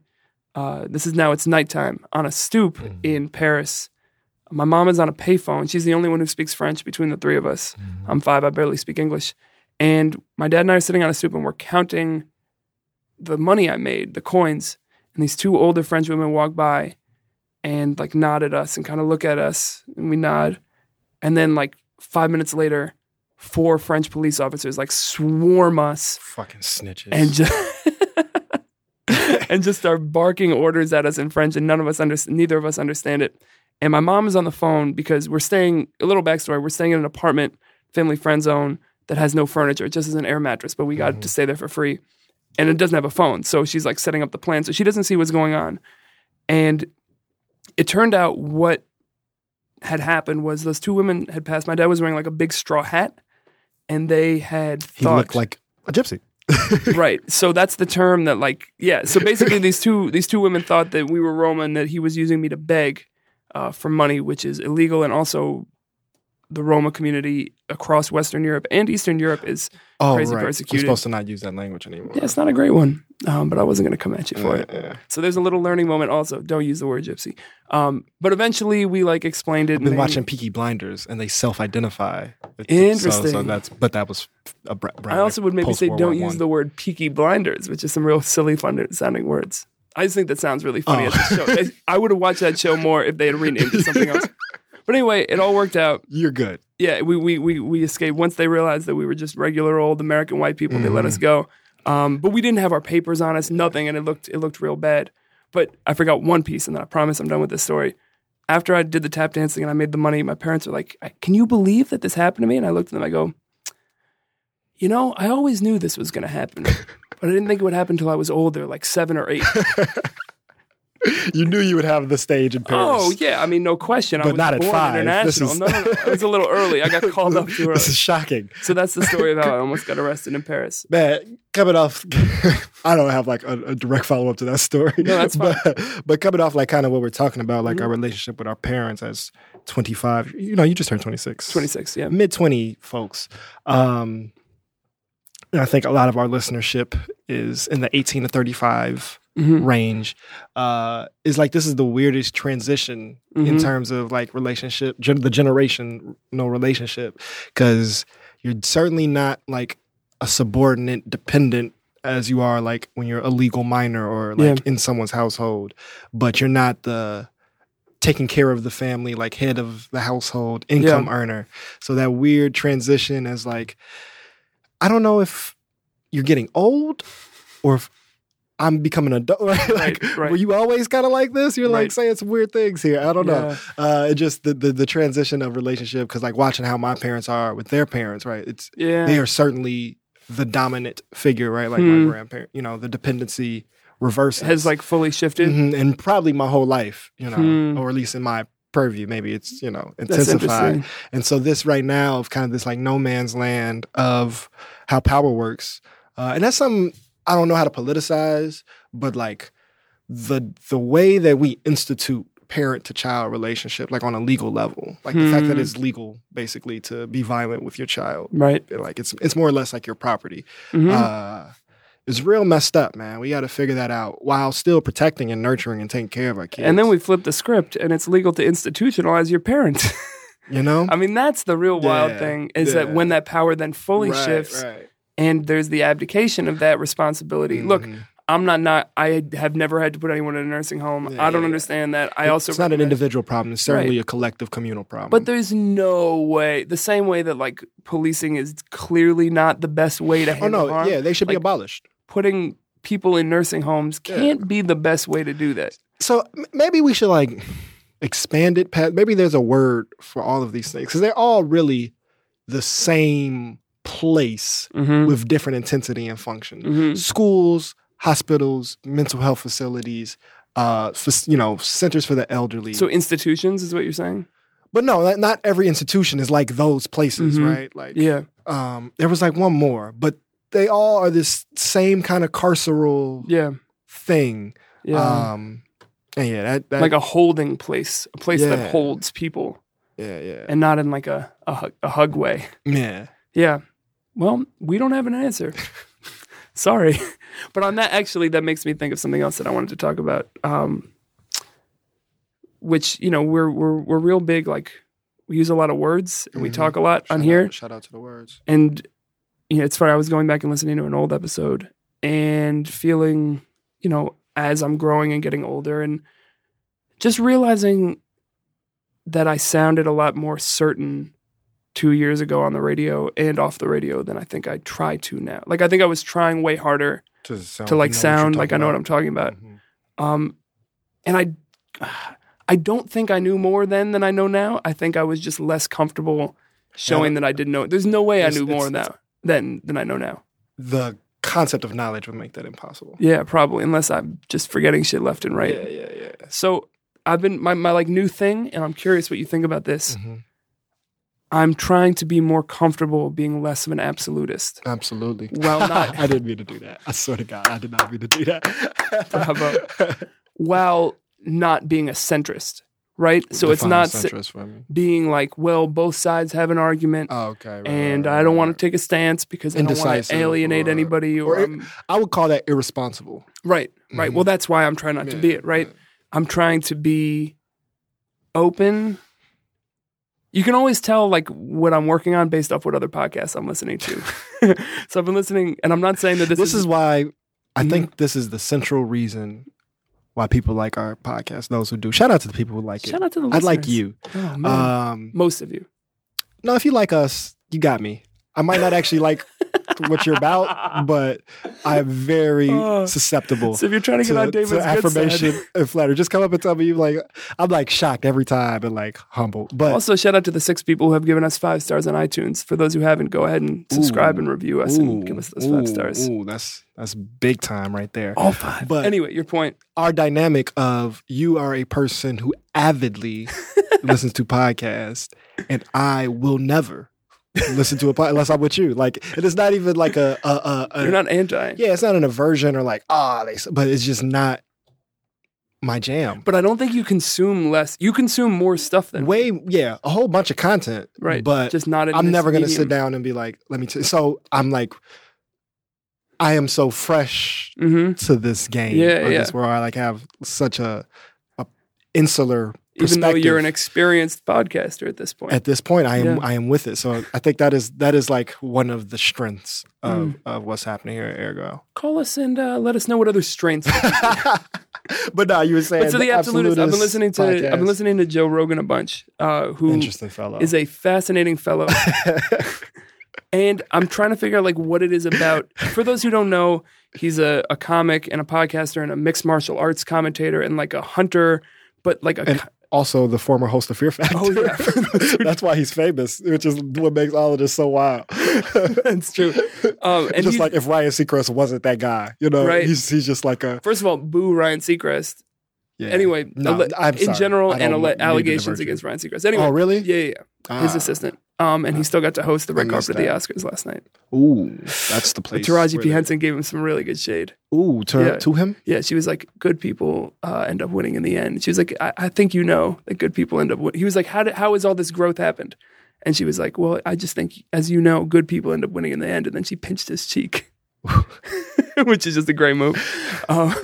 uh, this is now it's nighttime on a stoop Mhm. in paris. My mom is on a payphone. She's the only one who speaks french between the three of us. I'm five i barely speak english. And my dad and i are sitting on a stoop and we're counting the money i made the coins. And these two older french women walk by and like nod at us and kind of look at us and we nod and then like five minutes later, four French police officers like swarm us fucking snitches. and just and just start barking orders at us in French, and none of us under neither of us understand it. And my mom is on the phone because we're staying. A little backstory: we're staying in an apartment, family friend zone that has no furniture. It just has an air mattress, but we got Mhm. to stay there for free, and it doesn't have a phone. So she's like setting up the plan, so she doesn't see what's going on. And it turned out what had happened was those two women had passed. My dad was wearing like a big straw hat, and they had he thought, looked like a gypsy. right. So that's the term that like yeah. So basically these two these two women thought that we were Roma and that he was using me to beg uh, for money, which is illegal, and also the Roma community across Western Europe and Eastern Europe is Oh, Crazy right. persecuted. We're supposed to not use that language anymore. yeah, it's not a great one. Um, but I wasn't going to come at you for Yeah, it. yeah. So there's a little learning moment. Also, don't use the word gypsy. Um, but eventually we like explained it. I've and been they- watching Peaky Blinders, and they self-identify. So, so Interesting. that's but that was a bra- I also would maybe say don't War use the word peaky blinders, which is some real silly fun sounding words. I just think that sounds really funny Oh. as a show. I- I would have watched that show more if they had renamed it something else. But anyway, it all worked out. You're good. Yeah, we we we, we escaped. Once they realized that we were just regular old American white people, they let us go. Um, but we didn't have our papers on us, nothing, and it looked it looked real bad. But I forgot one piece, and then I promise I'm done with this story. After I did the tap dancing and I made the money, my parents were like, "Can you believe that this happened to me?" And I looked at them. I go, "You know, I always knew this was going to happen, but I didn't think it would happen until I was older, like seven or eight. You knew you would have the stage in Paris. Oh yeah, I mean, no question. I But was not at five. This international. is- No, no, no, it was a little early. I got called up too early. This is shocking. So that's the story of how I almost got arrested in Paris. Man, coming off, I don't have like a, a direct follow up to that story. No, that's fine. But, but coming off like kind of what we're talking about, like Mhm. our relationship with our parents as 25, you know, you just turned 26. 26, yeah. Mid 20 folks. Um, and I think a lot of our listenership is in the 18 to 35 Mhm. range. Uh, is like this is the weirdest transition in Mhm. terms of like relationship, gen- the generation, no relationship, because you're certainly not like a subordinate, dependent as you are like when you're a legal minor or like Yeah. in someone's household, but you're not the taking care of the family, like head of the household, income earner. So that weird transition is like, I don't know if you're getting old or if I'm becoming an adult. Right? like, Right, right. were you always kind of like this? You're like saying some weird things here. I don't know. Uh, it just the, the the transition of relationship because like watching how my parents are with their parents, right? It's Yeah. they are certainly the dominant figure, right? Like Hmm. my grandparent, you know, the dependency reverses has like fully shifted. Mhm, and probably my whole life, you know, Hmm. or at least in my purview, maybe it's you know intensified. And so this right now of kind of this like no man's land of how power works, uh, and that's something I don't know how to politicize, but like the the way that we institute parent to child relationship, like on a legal level, like the fact that Hmm. it's legal basically to be violent with your child, Right. like it's it's more or less like your property, Mhm. uh, is real messed up, man. We got to figure that out while still protecting and nurturing and taking care of our kids. and then we flip the script, and it's legal to institutionalize your parent. you know, I mean, that's the real wild Yeah, thing is that when that power then fully Right, shifts, right. And there's the abdication of that responsibility. Look, Mhm. I'm not not. I have never had to put anyone in a nursing home. Yeah, I don't yeah, yeah. understand that. I also it's not an individual problem. It's certainly a collective communal problem. But there's no way. The same way that like policing is clearly not the best way to handle oh no, harm. yeah, they should be abolished. Putting people in nursing homes can't be the best way to do that. So maybe we should like expand it. Past, maybe there's a word for all of these things because they're all really the same place Mm-hmm. with different intensity and function. hmm Schools, hospitals, mental health facilities, uh, fac- you know, centers for the elderly. So institutions is what you're saying? but no, not- every institution is like those places, Mhm. right? Like, Yeah. um, there was like one more, but they all are this same kind of carceral Yeah. thing. Yeah. Um, and yeah, that, that like a holding place, a place Yeah. that holds people, yeah, yeah, and not in like a a, hug- a hug way. yeah. Yeah. Well, we don't have an answer. Sorry. But on that, actually, that makes me think of something else that I wanted to talk about. Um, which, you know, we're, we're, we're real big. Like, we use a lot of words and we Mhm. talk a lot on Shout here. Out, shout out to the words. And, you know, it's funny. I was going back and listening to an old episode and feeling, you know, as I'm growing and getting older and just realizing that I sounded a lot more certain two years ago on the radio and off the radio than I think I try to now. Like I think I was trying way harder To, sound, to like sound like I know what. I'm talking about. Mhm. Um, and I, I don't think I knew more then than I know now. I think I was just less comfortable showing that I didn't know. There's no way I It's- knew more it's- now than than I know now. The concept of knowledge would make that impossible. Yeah, probably unless I'm just forgetting shit left and right. Yeah, yeah, yeah. So I've been my my like new thing, and I'm curious what you think about this. Mhm. I'm trying to be more comfortable being less of an absolutist. Absolutely. Well, not- I didn't mean to do that. I swear to God, I did not mean to do that. Bravo. while not being a centrist, right? So it's not centrist for me. being like, well, both sides have an argument, Oh, okay. right, and right, I don't right, want to take a stance because I don't want to alienate or- anybody. Or, or- I would call that irresponsible. right, right. Mhm. Well, that's why I'm trying not to be it, right? I'm trying to be open. You can always tell like what I'm working on based off what other podcasts I'm listening to. so I've been listening, and I'm not saying that this, This, is why I Mhm. think this is the central reason why people like our podcast. Those who do. Shout out to the people who like Shout it. Shout out to the I like you. Oh. Um, Most of you. no, if you like us, you got me. I might not actually like what you're about, but I'm very Oh. susceptible So if you're trying to get on David's to good affirmation side. and flattery. Just come up and tell me you like I'm like shocked every time and like humble. But Also, shout out to the six people who have given us five stars on iTunes. For those who haven't, go ahead and subscribe Ooh. and review us and give us those five stars. Ooh, that's that's big time right there. All five. But- anyway, your point. Our dynamic of you are a person who avidly listens to podcasts, and I will never listen to a podcast unless I'm with you. Like it is not even like a, a, a, a You're not anti. yeah, it's not an aversion or like ah, they, s- but it's just not my jam. But I don't think you consume less. You consume more stuff than Way yeah, a whole bunch of content, right. But just not. In I'm never gonna medium. sit down and be like, let me. T-. So I'm like, I am so fresh Mhm. to this game. Yeah, yeah. This where I like have such a, a insular even though you're an experienced podcaster at this point. at this point i am Yeah. i am with it so i think that is that is like one of the strengths of, Mm. of what's happening here at ergo Call us and uh, let us know what other strengths. but no you were saying but to the absolutist, I've been listening to I've been listening to Joe Rogan a bunch, uh, who interesting fellow is a fascinating fellow. and I'm trying to figure out like what it is about. For those who don't know, he's a, a comic and a podcaster and a mixed martial arts commentator and like a hunter, but like a And also the former host of Fear Factor. Oh, yeah. That's why he's famous, which is what makes all of this so wild. that's true. Um, and just like if Ryan Seacrest wasn't that guy, you know, Right. he's he's just like a first of all, boo Ryan Seacrest. yeah. Anyway, No, I'm in general, and don't alle- mean to allegations against Ryan Seacrest. Anyway, Oh, really? Yeah, yeah, yeah. His Ah. assistant. Um, and he still got to host the red carpet of the. Oscars last night. Ooh, that's the But place. Taraji P Henson gave him some really good shade. Ooh, to, Yeah. to him? Yeah, she was like, "Good people uh, end up winning in the end." She was like, I-, "I think you know that good people end up." winning. He was like, "How did how has all this growth happened?" And she was like, "Well, I just think, as you know, good people end up winning in the end." And then she pinched his cheek, which is just a great move. Uh,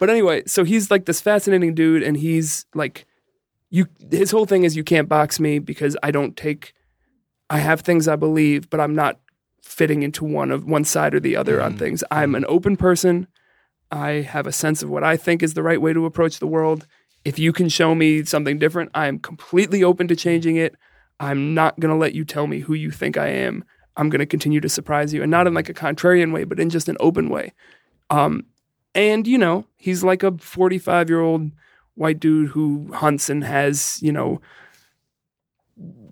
but anyway, so he's like this fascinating dude, and he's like, you. His whole thing is you can't box me because I don't take. I have things I believe, but I'm not fitting into one of one side or the other on Mhm. things. I'm an open person. I have a sense of what I think is the right way to approach the world. If you can show me something different, I am completely open to changing it. I'm not going to let you tell me who you think I am. I'm going to continue to surprise you and not in like a contrarian way, but in just an open way. Um, and you know, he's like a 45 year old white dude who hunts and has, you know,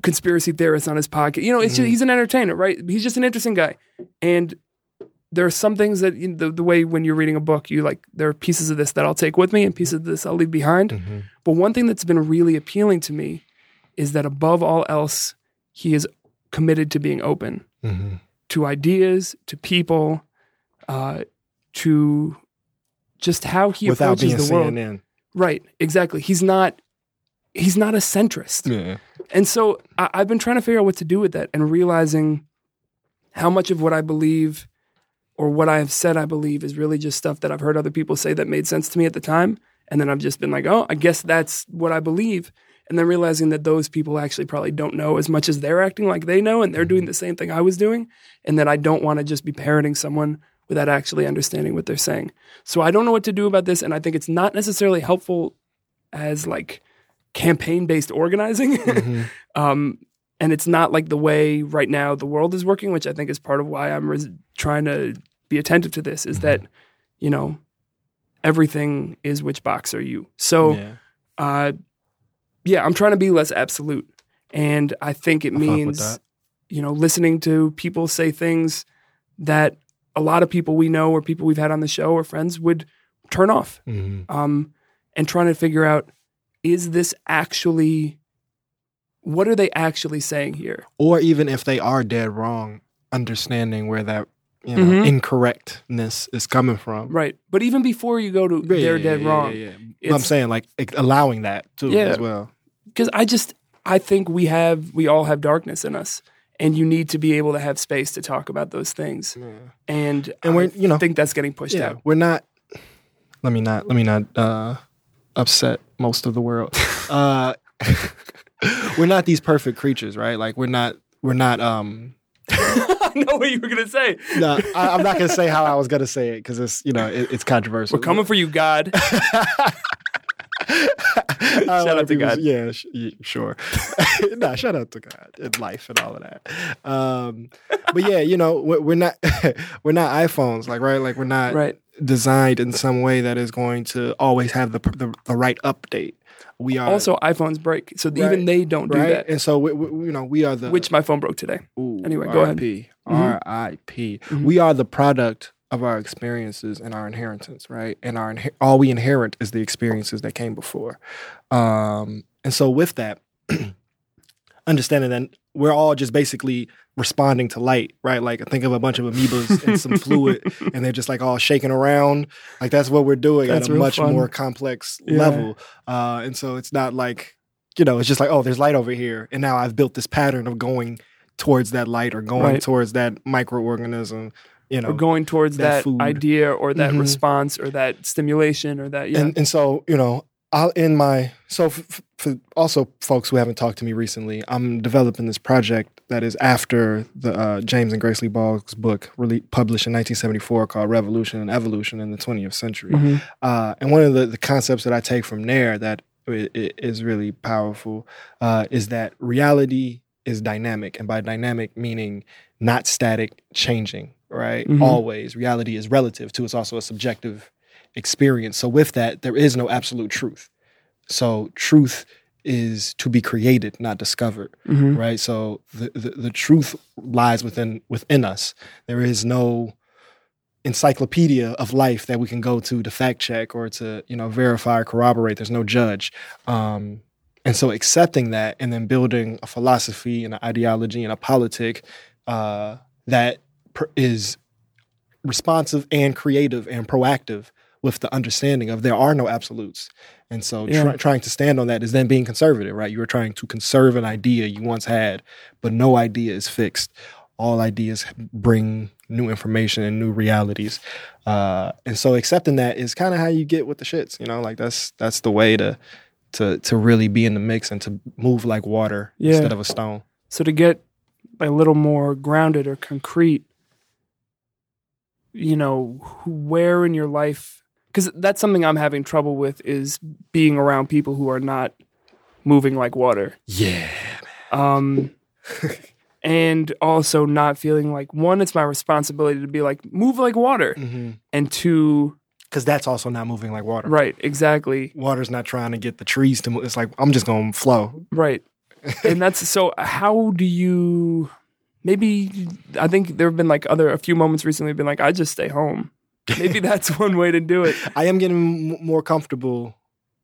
conspiracy theorists on his podcast. You know, it's just, Mhm. he's an entertainer, right? He's just an interesting guy. And there are some things that you know, the, the way when you're reading a book, you like there are pieces of this that I'll take with me and pieces of this I'll leave behind. Mm-hmm. But one thing that's been really appealing to me is that above all else, he is committed to being open Mm-hmm. to ideas, to people, uh, to just how he Without approaches the world. Right, exactly. He's not he's not a centrist. Yeah. And so I, I've been trying to figure out what to do with that and realizing how much of what I believe or what I have said I believe is really just stuff that I've heard other people say that made sense to me at the time. And then I've just been like, oh, I guess that's what I believe. And then realizing that those people actually probably don't know as much as they're acting like they know and they're doing the same thing I was doing. And that I don't want to just be parroting someone without actually understanding what they're saying. So I don't know what to do about this. And I think it's not necessarily helpful as like campaign based organizing. Mhm. um, and it's not like the way right now the world is working, which I think is part of why I'm res- trying to be attentive to this. Is that you know everything is which box are you? So yeah. uh, yeah, I'm trying to be less absolute, and I think it I means you know listening to people say things that a lot of people we know or people we've had on the show or friends would turn off Mhm. um, and trying to figure out is this actually what are they actually saying here Or even if they are dead wrong, understanding where that you know Mhm. incorrectness is coming from. right but even before you go to Yeah, they're yeah, dead yeah, wrong Yeah, yeah. But I'm saying like allowing that too as well. because i just i think we have we all have darkness in us and you need to be able to have space to talk about those things and And I we're you know I think that's getting pushed yeah, out we're not. Let me not. Let me not uh, upset most of the world. uh, we're not these perfect creatures, right? Like we're not. We're not. Um, i know what you were gonna say no, I, I'm not gonna say how I was gonna say it because it's you know it, it's controversial. we're coming for you god Shout out to people- God. Yeah, sh- yeah, sure. nah, shout out to God and life and all of that. Um, but yeah, you know, we're, we're not we're not iPhones, like right, like we're not right designed in some way that is going to always have the the, the right update. We are also iphones break so even they don't do right, that and so we, we, you know we are the which my phone broke today Ooh, Anyway, go ahead. RIP. Mhm. R.I.P. Mhm. We are the product of our experiences and our inheritance, right? And our all we inherit is the experiences that came before. Um, and so, with that, understanding that we're all just basically responding to light, right? Like think of a bunch of amoebas and some fluid, and they're just like all shaking around. Like that's what we're doing That's at a much fun. more complex Yeah. level. Uh, and so it's not like you know, it's just like oh, there's light over here, and now I've built this pattern of going towards that light or going Right. towards that microorganism. You know, or going towards that that, idea or that Mhm. response or that stimulation or that yeah and and so you know, I'll in my so f- for also folks who haven't talked to me recently, I'm developing this project that is after the uh, James and Grace Lee Boggs' book, really published in 1974, called Revolution and Evolution in the 20th Century. Mm-hmm. Uh, and one of the, the concepts that I take from there that i- i- really powerful uh, is that reality is dynamic, and by dynamic meaning not static, changing. Right, Mhm. always reality is relative to. It's also a subjective experience. So with that, there is no absolute truth. So truth is to be created, not discovered Mm-hmm. right so the, the the truth lies within within us there is no encyclopedia of life that we can go to to fact check or to you know verify or corroborate there's no judge um and so accepting that and then building a philosophy and an ideology and a politic uh that pr- is responsive and creative and proactive with the understanding of there are no absolutes and so Yeah. try, trying to stand on that is then being conservative, right? You are trying to conserve an idea you once had, but no idea is fixed. All ideas bring new information and new realities. Uh, and so accepting that is kind of how you get with the shits, you know, like that's that's the way to to to really be in the mix and to move like water Yeah. instead of a stone. So to get a little more grounded or concrete, you know, where in your life? Because that's something I'm having trouble with is being around people who are not moving like water. Yeah. um, and also not feeling like one, it's my responsibility to be like move like water, Mm-hmm. and two, Because that's also not moving like water. right, exactly, Water's not trying to get the trees to move. It's like I'm just gonna flow. right, and that's so. How do you? Maybe I think there have been like other a few moments recently. Been like I just stay home. Maybe that's one way to do it. I am getting m- more comfortable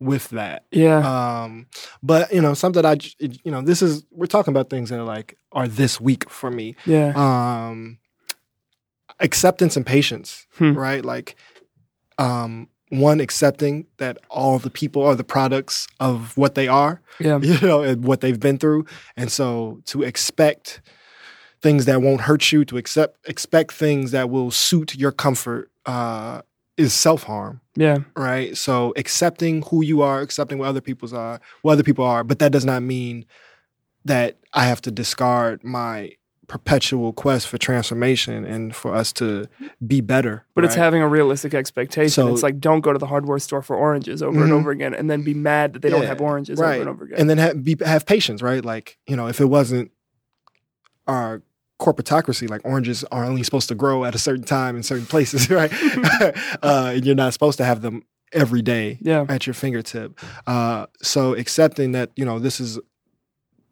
with that. Yeah, Um, but you know, something I, you know, this is we're talking about things that are like are this week for me. yeah, Um, acceptance and patience, Hmm. right? Like, um, one accepting that all the people are the products of what they are, yeah, you know, and what they've been through, and so to expect things that won't hurt you, to accept expect things that will suit your comfort, uh, is self harm yeah, right? So accepting who you are, accepting what other people's are, what other people are, but that does not mean that I have to discard my perpetual quest for transformation and for us to be better. But it's having a realistic expectation. So- it's like don't go to the hardware store for oranges over and Mhm. over again, and then be mad that they don't have oranges right. over and over again. and then have, be, have patience, right? Like you know, if it wasn't our corporatocracy, like oranges are only supposed to grow at a certain time in certain places, right? uh, and you're not supposed to have them every day yeah, at your fingertip. Uh, so accepting that you know this is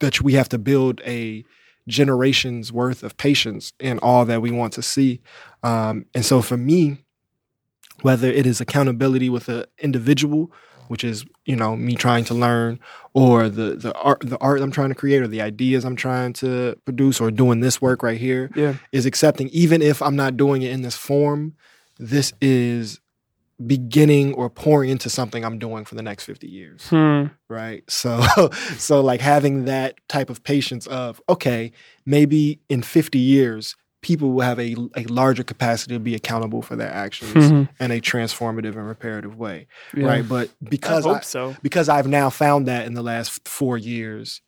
that we have to build a generations worth of patience in all that we want to see. Um, and so for me, whether it is accountability with an individual, which is you know me trying to learn, or the the art the art I'm trying to create, or the ideas I'm trying to produce, or doing this work right here, yeah, is accepting even if I'm not doing it in this form, this is beginning or pouring into something I'm doing for the next 50 years, hmm. right? So so like having that type of patience of okay, maybe in 50 years people will have a, a larger capacity to be accountable for their actions Mhm. in a transformative and reparative way, yeah. right? But I because hope I, so. because I've now found that in the last four years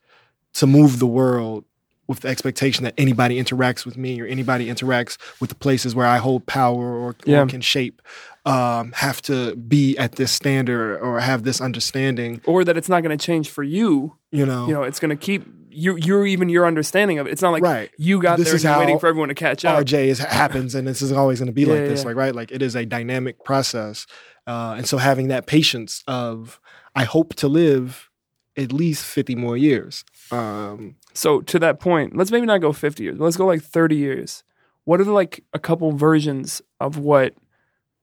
to move the world with the expectation that anybody interacts with me or anybody interacts with the places where I hold power or, Yeah. or can shape um, have to be at this standard or have this understanding, Or that it's not going to change for you. you know. You know, it's going to keep you. You're even your understanding of it. It's not like right. you got This there is and waiting for everyone to catch up. RJ is, happens and this is always going to be Yeah, like yeah, this, yeah. like, right? Like it is a dynamic process. Uh, and so having that patience of, I hope to live at least 50 more years. Um, So to that point, let's maybe not go 50 years. Let's go like 30 years. What are the, like a couple versions of what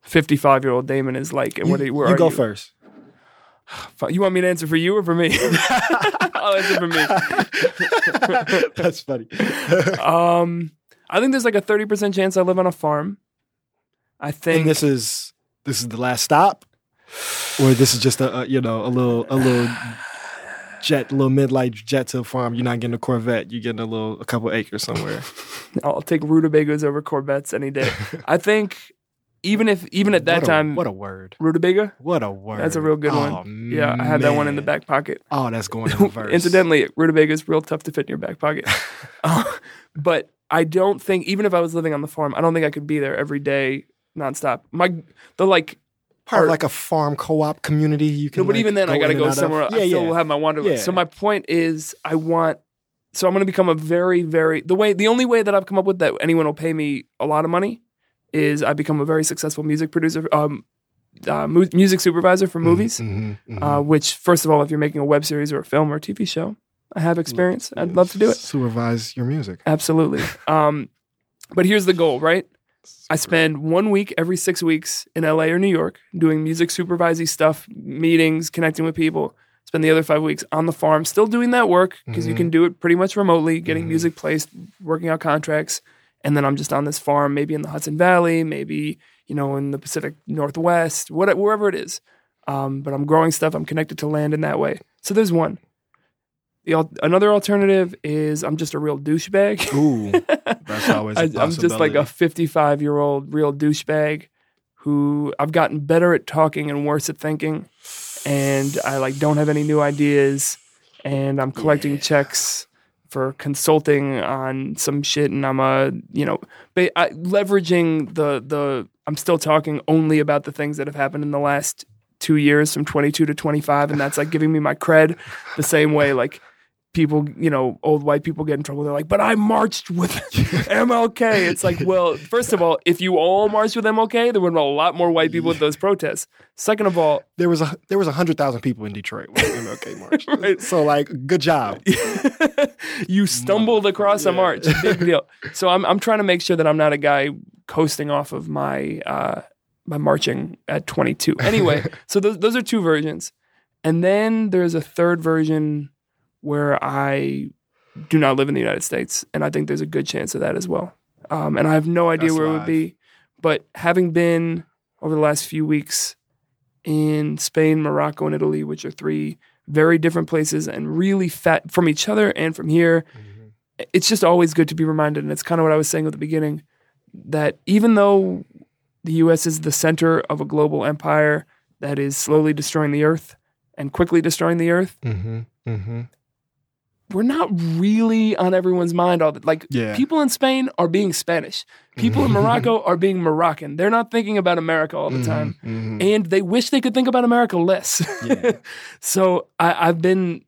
55 year old Damon is like? And you, what are, where you are go you? first. You want me to answer for you or for me? I'll answer for me. That's funny. Um, I think there's like a 30% chance I live on a farm. I think and this is this is the last stop, or this is just a, a you know a little a little jet, a little midlight jet to a farm. You're not getting a Corvette. You're getting a little a couple acres somewhere. I'll take rutabagas over Corvettes any day. I think even if even at that What a- time, what a word. rutabaga. What a word. That's a real good Oh, one. Yeah, I had that one in the back pocket. Oh, that's going in reverse. Incidentally, rutabaga is real tough to fit in your back pocket. Uh, but I don't think, even if I was living on the farm, I don't think I could be there every day nonstop. My the like, part like a farm co-op community. You can. no, but like, even then, I got to go somewhere. Yeah, I still yeah. will have my wanderlust. Yeah. So my point is, I want. So I'm going to become a very, very the way. The only way that I've come up with that anyone will pay me a lot of money is I become a very successful music producer, um, uh, mu- music supervisor for movies. Mhm, mhm. Uh, which, first of all, if you're making a web series or a film or a TV show, I have experience. I'd love to do it. Supervise your music. Absolutely. Um, but here's the goal, right? I spend one week every six weeks in LA or New York doing music supervising stuff, meetings, connecting with people. Spend the other five weeks on the farm, still doing that work because you Mhm. can do it pretty much remotely, getting Mhm. music placed, working out contracts. And then I'm just on this farm, maybe in the Hudson Valley, maybe, you know, in the Pacific Northwest, what, wherever it is. Um, but I'm growing stuff. I'm connected to land in that way. So there's one. The al- another alternative is I'm just a real douchebag. Ooh, that's always. a I, I'm just like a 55 year old real douchebag who I've gotten better at talking and worse at thinking, and I like don't have any new ideas, and I'm collecting checks for consulting on some shit, and I'm a you know ba- I, leveraging the the I'm still talking only about the things that have happened in the last two years from 22 to 25, and that's like giving me my cred the same way like people, you know, old white people get in trouble. They're like, but I marched with MLK. It's like, well, first of all, if you all marched with MLK, there would have been a lot more white people at those protests. Second of all, There was a there was a hundred thousand people in Detroit when MLK march. Right. So like, good job. you stumbled across a march. Big deal. So I'm I'm trying to make sure that I'm not a guy coasting off of my uh my marching at 22. Anyway, so those those are two versions. And then there's a third version where I do not live in the United States, and I think there's a good chance of that as well. Um, and I have no idea That's where it would be, but having been over the last few weeks in Spain, Morocco, and Italy, which are three very different places and really fat from each other and from here, it's just always good to be reminded. And it's kind of what I was saying at the beginning that even though the US is the center of a global empire that is slowly destroying the earth and quickly destroying the earth, Mm-hmm. Mm-hmm. We're not really on everyone's mind all the like Yeah. people in Spain are being Spanish. People in Morocco are being Moroccan. They're not thinking about America all the time. Mm-hmm. And they wish they could think about America less. Yeah. so I, I've been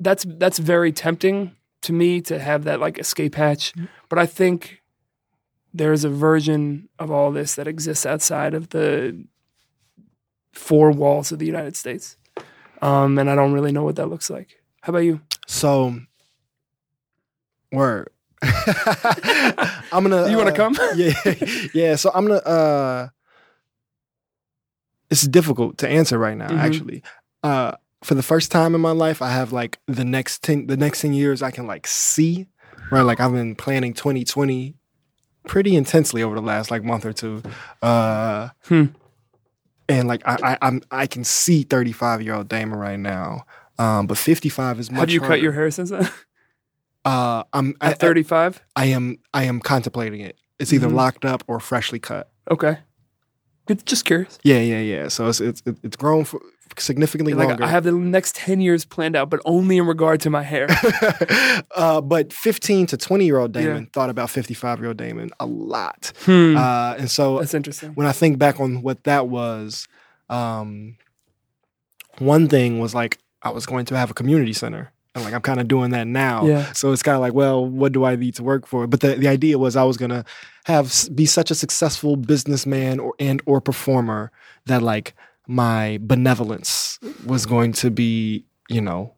that's that's very tempting to me to have that like escape hatch. But I think there's a version of all this that exists outside of the four walls of the United States. Um, and I don't really know what that looks like. How about you? So, word. I'm gonna. You wanna uh, come? Yeah, yeah. So I'm gonna. uh It's difficult to answer right now. Mhm. Actually, uh for the first time in my life, I have like the next ten, the next ten years I can like see. Right, like I've been planning 2020 pretty intensely over the last like month or two. Uh Hmm. And like I, I, I'm, I can see 35 year old Damon right now, um, but 55 is much. Have you cut your hair since then? Uh, I'm I, At 35? I, I am I am contemplating it. It's either Mhm. locked up or freshly cut. Okay. Good, just curious. Yeah, yeah, yeah. So it's it's it's grown for significantly Like, longer. I have the next 10 years planned out, but only in regard to my hair. uh, but 15 to 20 year old Yeah. Damon thought about 55 year old Damon a lot. Hmm. Uh, and so That's interesting. when I think back on what that was, um, one thing was like I was going to have a community center. And like I'm kind of doing that now. Yeah. So it's kind of like, well, what do I need to work for? But the, the idea was I was gonna have be such a successful businessman or and or performer that like my benevolence was going to be, you know,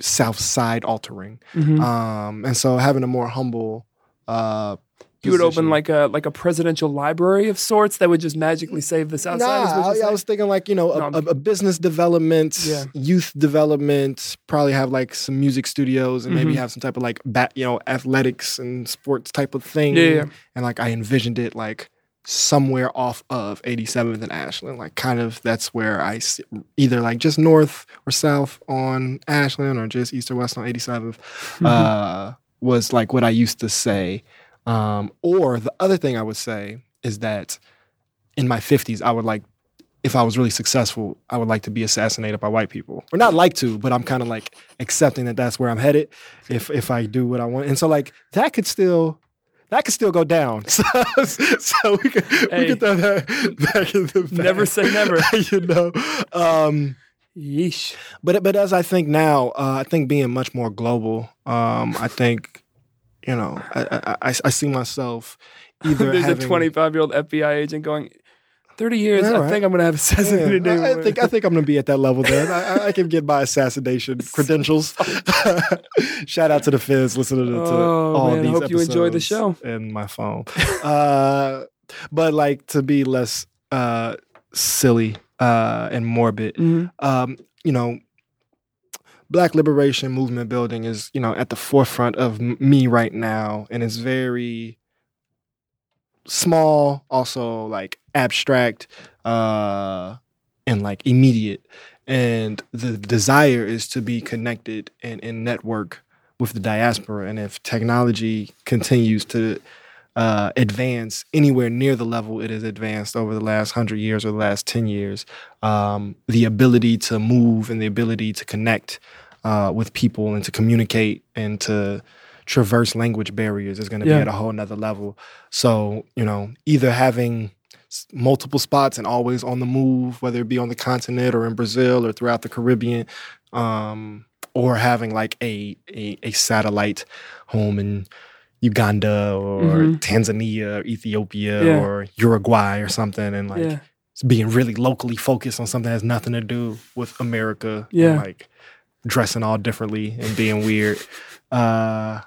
south side altering. Mhm. Um, and so having a more humble uh you would open like a like a presidential library of sorts that would just magically save the South Side. Nah, what I, I was thinking like you know a, No, a, a business development, Yeah. youth development. Probably have like some music studios and maybe Mhm. have some type of like bat, you know, athletics and sports type of thing. Yeah, yeah. And like I envisioned it like somewhere off of 87th and Ashland. Like kind of that's where I sit, either like just north or south on Ashland or just east or west on 87th. Mm-hmm. Uh, was like what I used to say. Um, or the other thing I would say is that in my 50s, I would like, if I was really successful, I would like to be assassinated by white people. Or not like to, but I'm kind of like accepting that that's where I'm headed if if I do what I want. And so like that could still that could still go down. So, so we could Hey. we could throw that back in the back. Never say never. you know. Um Yeesh. but but as I think now, uh, I think being much more global. Um, I think, you know, I I, I, see myself either There's having, a 25 year old FBI agent going, 30 years. Yeah, I think I'm gonna have assassinated. Yeah, I, I think I think I'm gonna be at that level then. I, I- can get my assassination credentials. Shout out to the Fizz listening to, to Oh, all man, I hope you enjoyed the show. and my phone. uh, but like to be less uh, silly uh, and morbid, Mhm. um, you know, Black liberation movement building is you know at the forefront of me right now, and it's very small, also like abstract, uh, and like immediate. And the desire is to be connected and, in network with the diaspora. And if technology continues to uh, advance anywhere near the level it has advanced over the last hundred years or the last 10 years, um, the ability to move and the ability to connect uh, with people and to communicate and to traverse language barriers is going to Yeah. be at a whole nother level. So, you know, either having multiple spots and always on the move, whether it be on the continent or in Brazil or throughout the Caribbean, um, or having like a, a, a satellite home in Uganda or Mhm. Tanzania or Ethiopia Yeah. or Uruguay or something and like yeah. being really locally focused on something that has nothing to do with America. and, Yeah. like dressing all differently and being weird. Uh,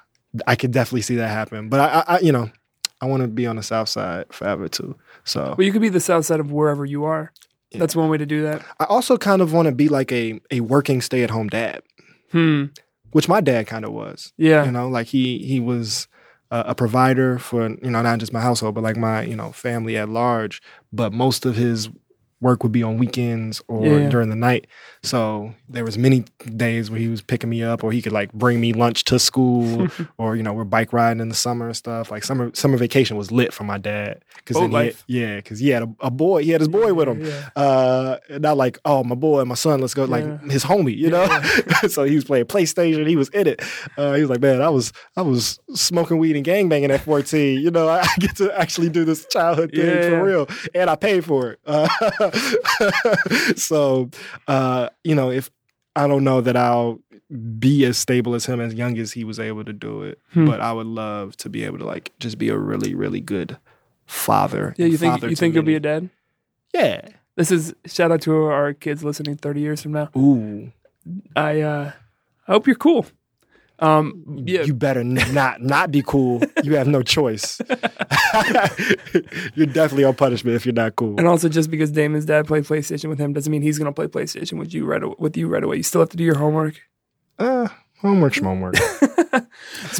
I could definitely see that happen. But I, I, you know, I want to be on the South Side forever too. So Well, you could be the south side of wherever you are. Yeah. That's one way to do that. I also kind of want to be like a a working stay at home dad, Hmm. which my dad kind of was. Yeah. You know, like he he was a, a provider for you know not just my household, but like my you know family at large. But most of his work would be on weekends or Yeah. during the night. So there was many days where he was picking me up, or he could like bring me lunch to school, or you know we're bike riding in the summer and stuff. Like summer summer vacation was lit for my dad life. yeah, because he had a, a boy, he had his boy with him. Yeah. Uh, not like oh my boy and my son, let's go like his homie, you know. so he was playing PlayStation, he was in it. Uh, he was like, man, I was I was smoking weed and gang banging at fourteen. You know, I, I get to actually do this childhood thing Yeah. for real, and I paid for it. Uh, so, uh, you know, if I don't know that I'll be as stable as him as young as he was able to do it, Hmm. but I would love to be able to like just be a really really good father. Yeah. You think you think you'll be a dad? yeah. This is shout out to our kids listening 30 years from now. Ooh. I uh I hope you're cool. Um yeah. You better not not be cool. You have no choice. you're definitely on punishment if you're not cool. and also just because Damon's dad played PlayStation with him doesn't mean he's gonna play PlayStation with you right aw- with you right away. You still have to do your homework. Uh, homework's homework.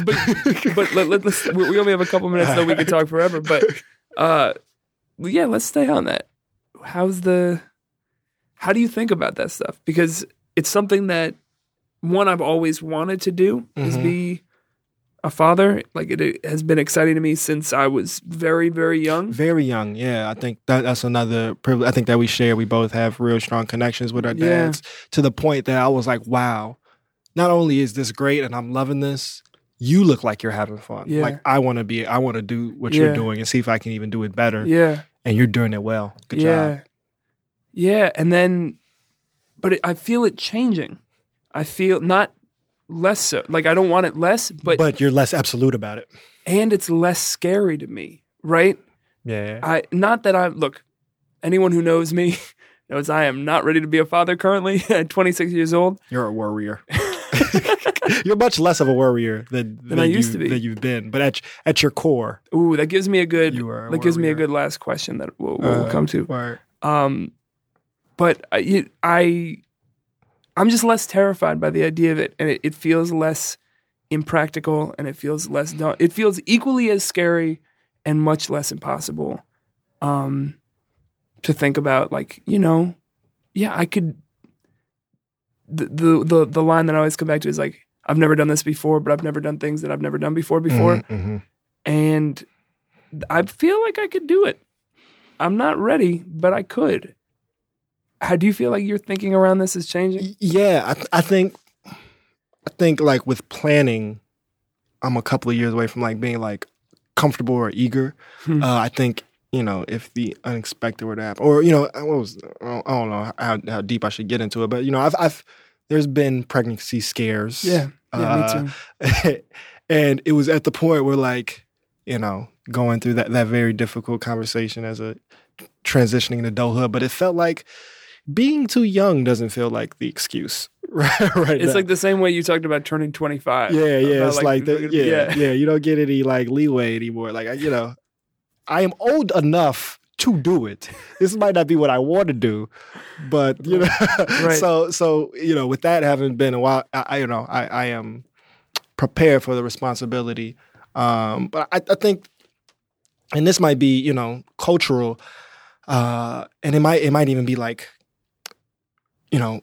But but let, let, we we only have a couple minutes so we could talk forever. But uh, yeah, let's stay on that. How's the? How do you think about that stuff? Because it's something that one I've always wanted to do is Mhm. be a father. Like it, it has been exciting to me since I was very very young. Very young, yeah. I think that that's another privilege. I think that we share. We both have real strong connections with our Yeah. dads to the point that I was like, wow. Not only is this great and I'm loving this, you look like you're having fun. Yeah. Like I want to be. I want to do what Yeah. you're doing and see if I can even do it better. Yeah. And you're doing it well. Good yeah. job. Yeah, and then, but it, I feel it changing. I feel not less so. Like I don't want it less, but, but you're less absolute about it. and it's less scary to me, right? Yeah. I not that I look. Anyone who knows me knows I am not ready to be a father currently at 26 years old. You're a worrier. You're much less of a worrier than, Than I used you, to be. Than you've been, but at at your core, Ooh, that gives me a good. You are a that gives me a good last question that we'll, we'll Uh, come to. Word. Um, but I, it- I, I'm just less terrified by the idea of it, and it, it feels less impractical, and it feels less. da- It feels equally as scary and much less impossible. Um, to think about, like you know, yeah, I could. The, the the the line that I always come back to is like, I've never done this before, but I've never done things that I've never done before before, Mhm, mhm. and I feel like I could do it. I'm not ready, but I could. How do you feel like your thinking around this is changing? Yeah, I, th- I think, I think like with planning, I'm a couple of years away from like being like comfortable or eager. Hmm. Uh, I think you know if the unexpected were to happen, or you know, I was I don't know how how deep I should get into it, but you know, I've I've there's been pregnancy scares. Yeah, yeah, Uh, me too. and it was at the point where like you know going through that that very difficult conversation as a transitioning to adulthood but it felt like being too young doesn't feel like the excuse right right It's now. like the same way you talked about turning 25. yeah yeah it's like, the, yeah, yeah. yeah you don't get any like leeway anymore like you know i am old enough to do it this might not be what i want to do but you know Right. so so you know with that having been a while i, I you know i i am prepared for the responsibility um but i, I think and this might be you know cultural uh and it might it might even be like you know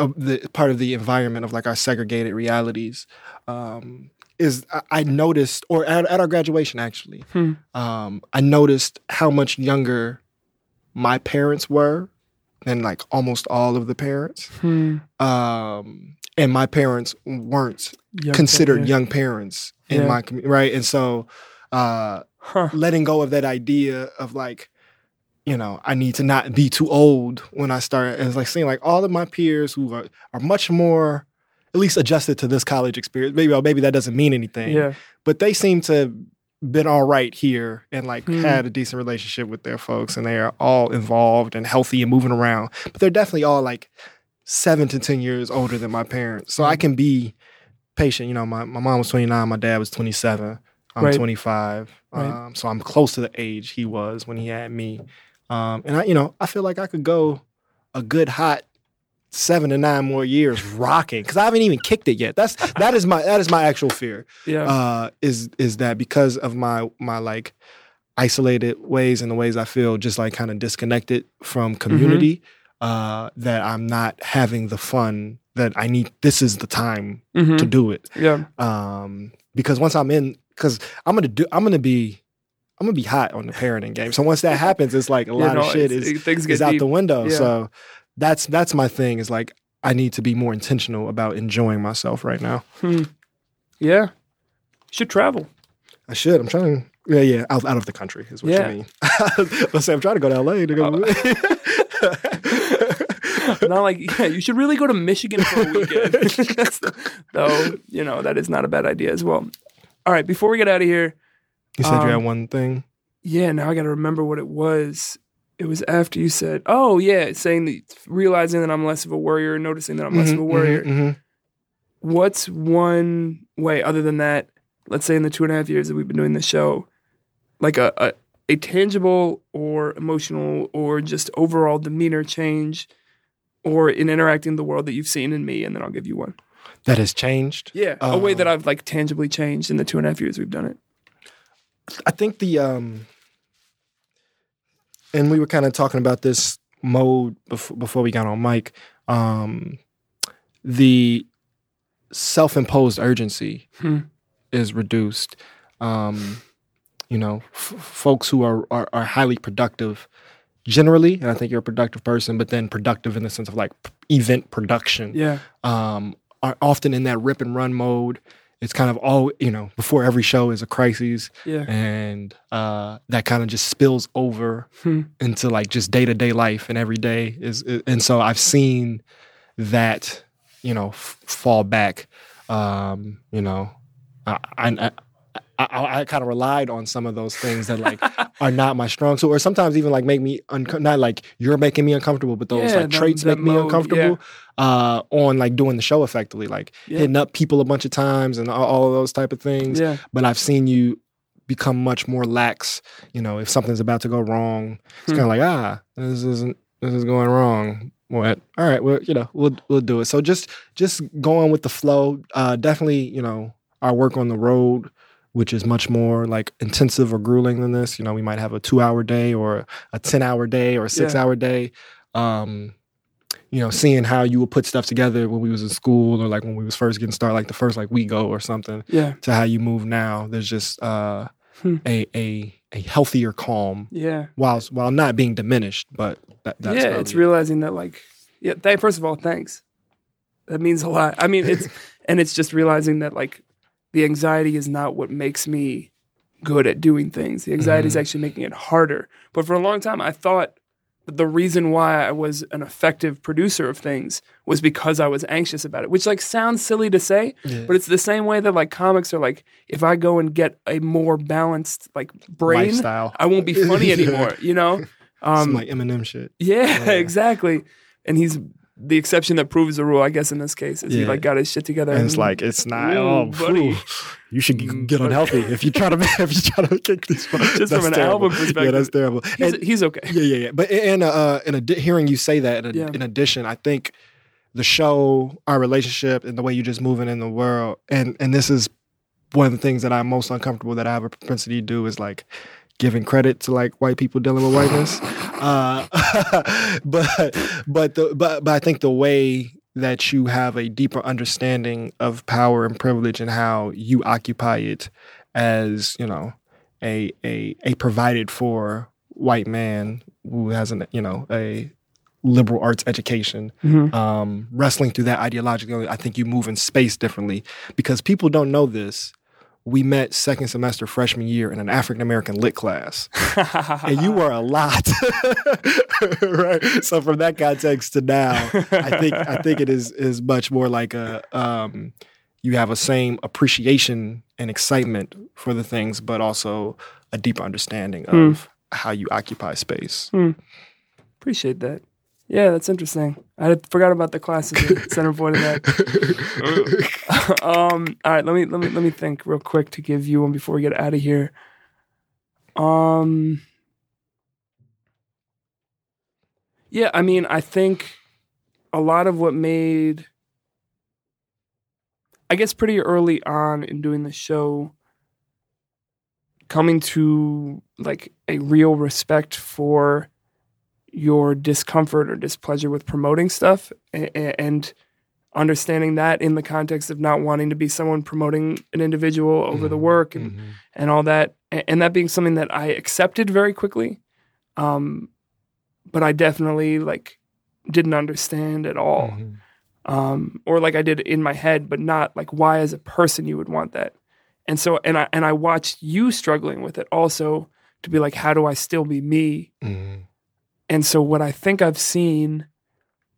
uh, the part of the environment of like our segregated realities um is I, I noticed or at, at our graduation actually Hmm. um i noticed how much younger my parents were than like almost all of the parents Hmm. um and my parents weren't Young considered parent. young parents in Yeah. my community right and so uh Huh. letting go of that idea of like you know i need to not be too old when i start and it's like seeing like all of my peers who are, are much more at least adjusted to this college experience maybe well, maybe that doesn't mean anything Yeah. but they seem to have been all right here and like Hmm. had a decent relationship with their folks and they are all involved and healthy and moving around but they're definitely all like seven to ten years older than my parents so Hmm. i can be patient you know my, my mom was 29 my dad was 27 i'm Right. 25 Right. um, so i'm close to the age he was when he had me um, and i you know i feel like i could go a good hot seven to nine more years rocking because i haven't even kicked it yet that's that is my that is my actual fear Yeah. uh, is is that because of my my like isolated ways and the ways I feel just like kind of disconnected from community, uh, that I'm not having the fun that I need. This is the time Mhm. to do it. Yeah. Um, because once I'm in, because I'm gonna do, I'm gonna be, I'm gonna be hot on the parenting game. So once that happens, it's like a lot no, of shit is it- things get is out deep. the window. Yeah. So that's that's my thing. Is like I need to be more intentional about enjoying myself right now. Hmm. Yeah. Should travel. I should. I'm trying. Yeah, yeah. Out, out of the country is what Yeah. you mean. Let's say I'm trying to go to LA. To go not like yeah, you should really go to Michigan for a weekend. That's the- though, you know, that is not a bad idea as well. All right, before we get out of here, you said you Um, had one thing. yeah, now I got to remember what it was. It was after you said, "Oh yeah," saying that realizing that I'm less of a worrier, noticing that I'm less of a Mhm, worrier. mhm, mhm. What's one way other than that? Let's say in the two and a half years that we've been doing this show, like a, a a tangible or emotional or just overall demeanor change, or in interacting in the world that you've seen in me, and then I'll give you one. That has changed. Yeah, a way Um, that I've like tangibly changed in the two and a half years we've done it. I think the um, and we were kind of talking about this mode before, before we got on mic. Um, the self-imposed urgency Hmm. is reduced. Um, you know, f- folks who are, are are highly productive generally, and I think you're a productive person, but then productive in the sense of like event production. Yeah, um, are often in that rip and run mode. It's kind of all you know. Before every show is a crisis, yeah, and uh, that kind of just spills over Hmm. into like just day to day life, and every day is. And so I've seen that you know f- fall back. Um, you know, I I, I, I, I kind of relied on some of those things that like are not my strong suit, or sometimes even like make me unco- not like you're making me uncomfortable, but those Yeah, like that- traits that make me mode, uncomfortable. Uh, on like doing the show effectively, like Yeah. hitting up people a bunch of times and all, all of those type of things. yeah. But I've seen you become much more lax. You know, if something's about to go wrong, it's Hmm. kind of like ah, this isn't this is going wrong. What? All right, well, you know, we'll we'll do it. So just just going with the flow. Uh, definitely, you know, our work on the road, which is much more like intensive or grueling than this. You know, we might have a two hour day or a ten hour day or a six Yeah. hour day. Um, you know, seeing how you would put stuff together when we was in school or like when we was first getting started, like the first like we go or something Yeah. to how you move now. There's just uh, Hmm. a a a healthier calm Yeah. while while not being diminished. But that, that's yeah, it's it. realizing that like yeah, th- first of all, thanks. That means a lot. I mean, it's and it's just realizing that like the anxiety is not what makes me good at doing things. The anxiety Mm-hmm. is actually making it harder. But for a long time I thought that the reason why I was an effective producer of things was because I was anxious about it, which like sounds silly to say, Yeah. but it's the same way that like comics are like if I go and get a more balanced like brain, lifestyle. I won't be funny anymore, you know? Um, Some like Eminem shit. yeah, Yeah. exactly. And he's the exception that proves the rule, I guess, in this case. Is he like got his shit together. And it's like it's not. Ooh, oh, buddy. you should Mm, get unhealthy if you try to if you try to kick these. Just from an terrible. album Yeah, perspective. that's terrible. he's, And- he's okay. yeah, yeah, yeah. But in uh, in a, hearing you say that, in, Yeah. in addition, I think the show, our relationship, and the way you're just moving in the world, and and this is one of the things that I'm most uncomfortable that I have a propensity to do is like giving credit to like white people dealing with whiteness. uh, but but the but but I think the way that you have a deeper understanding of power and privilege and how you occupy it as you know a a a provided for white man who has an you know a liberal arts education Mhm. um, wrestling through that ideologically, I think you move in space differently because people don't know this. We met second semester freshman year in an African American lit class, and you were a lot, right? So from that context to now, I think I think it is is much more like a um, you have a same appreciation and excitement for the things, but also a deeper understanding of how you occupy space. Appreciate that. Yeah, that's interesting. I had forgot about the classes center point of that. um, all right, let me let me let me think real quick to give you one before we get out of here. Um, yeah, I mean, I think a lot of what made, I guess, pretty early on in doing the show, coming to like a real respect for your discomfort or displeasure with promoting stuff and understanding that in the context of not wanting to be someone promoting an individual over the Mhm, work and, mhm. and all that and that being something that I accepted very quickly um but I definitely like didn't understand at all Mhm. um, or like I did in my head, but not like why as a person you would want that. And so, and I and I watched you struggling with it also to be like, how do I still be me? And so, what I think I've seen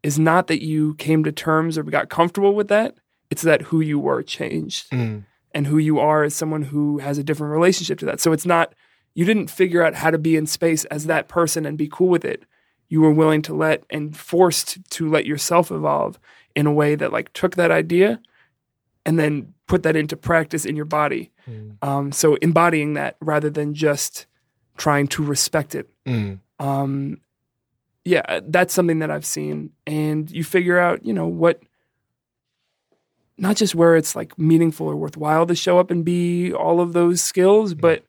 is not that you came to terms or got comfortable with that. It's that who you were changed, Mhm. and who you are as someone who has a different relationship to that. So it's not you didn't figure out how to be in space as that person and be cool with it. You were willing to let and forced to let yourself evolve in a way that like took that idea and then put that into practice in your body. Mhm. Um, so embodying that rather than just trying to respect it. Mhm. Um, yeah, that's something that I've seen. And you figure out, you know, what, not just where it's like meaningful or worthwhile to show up and be all of those skills, but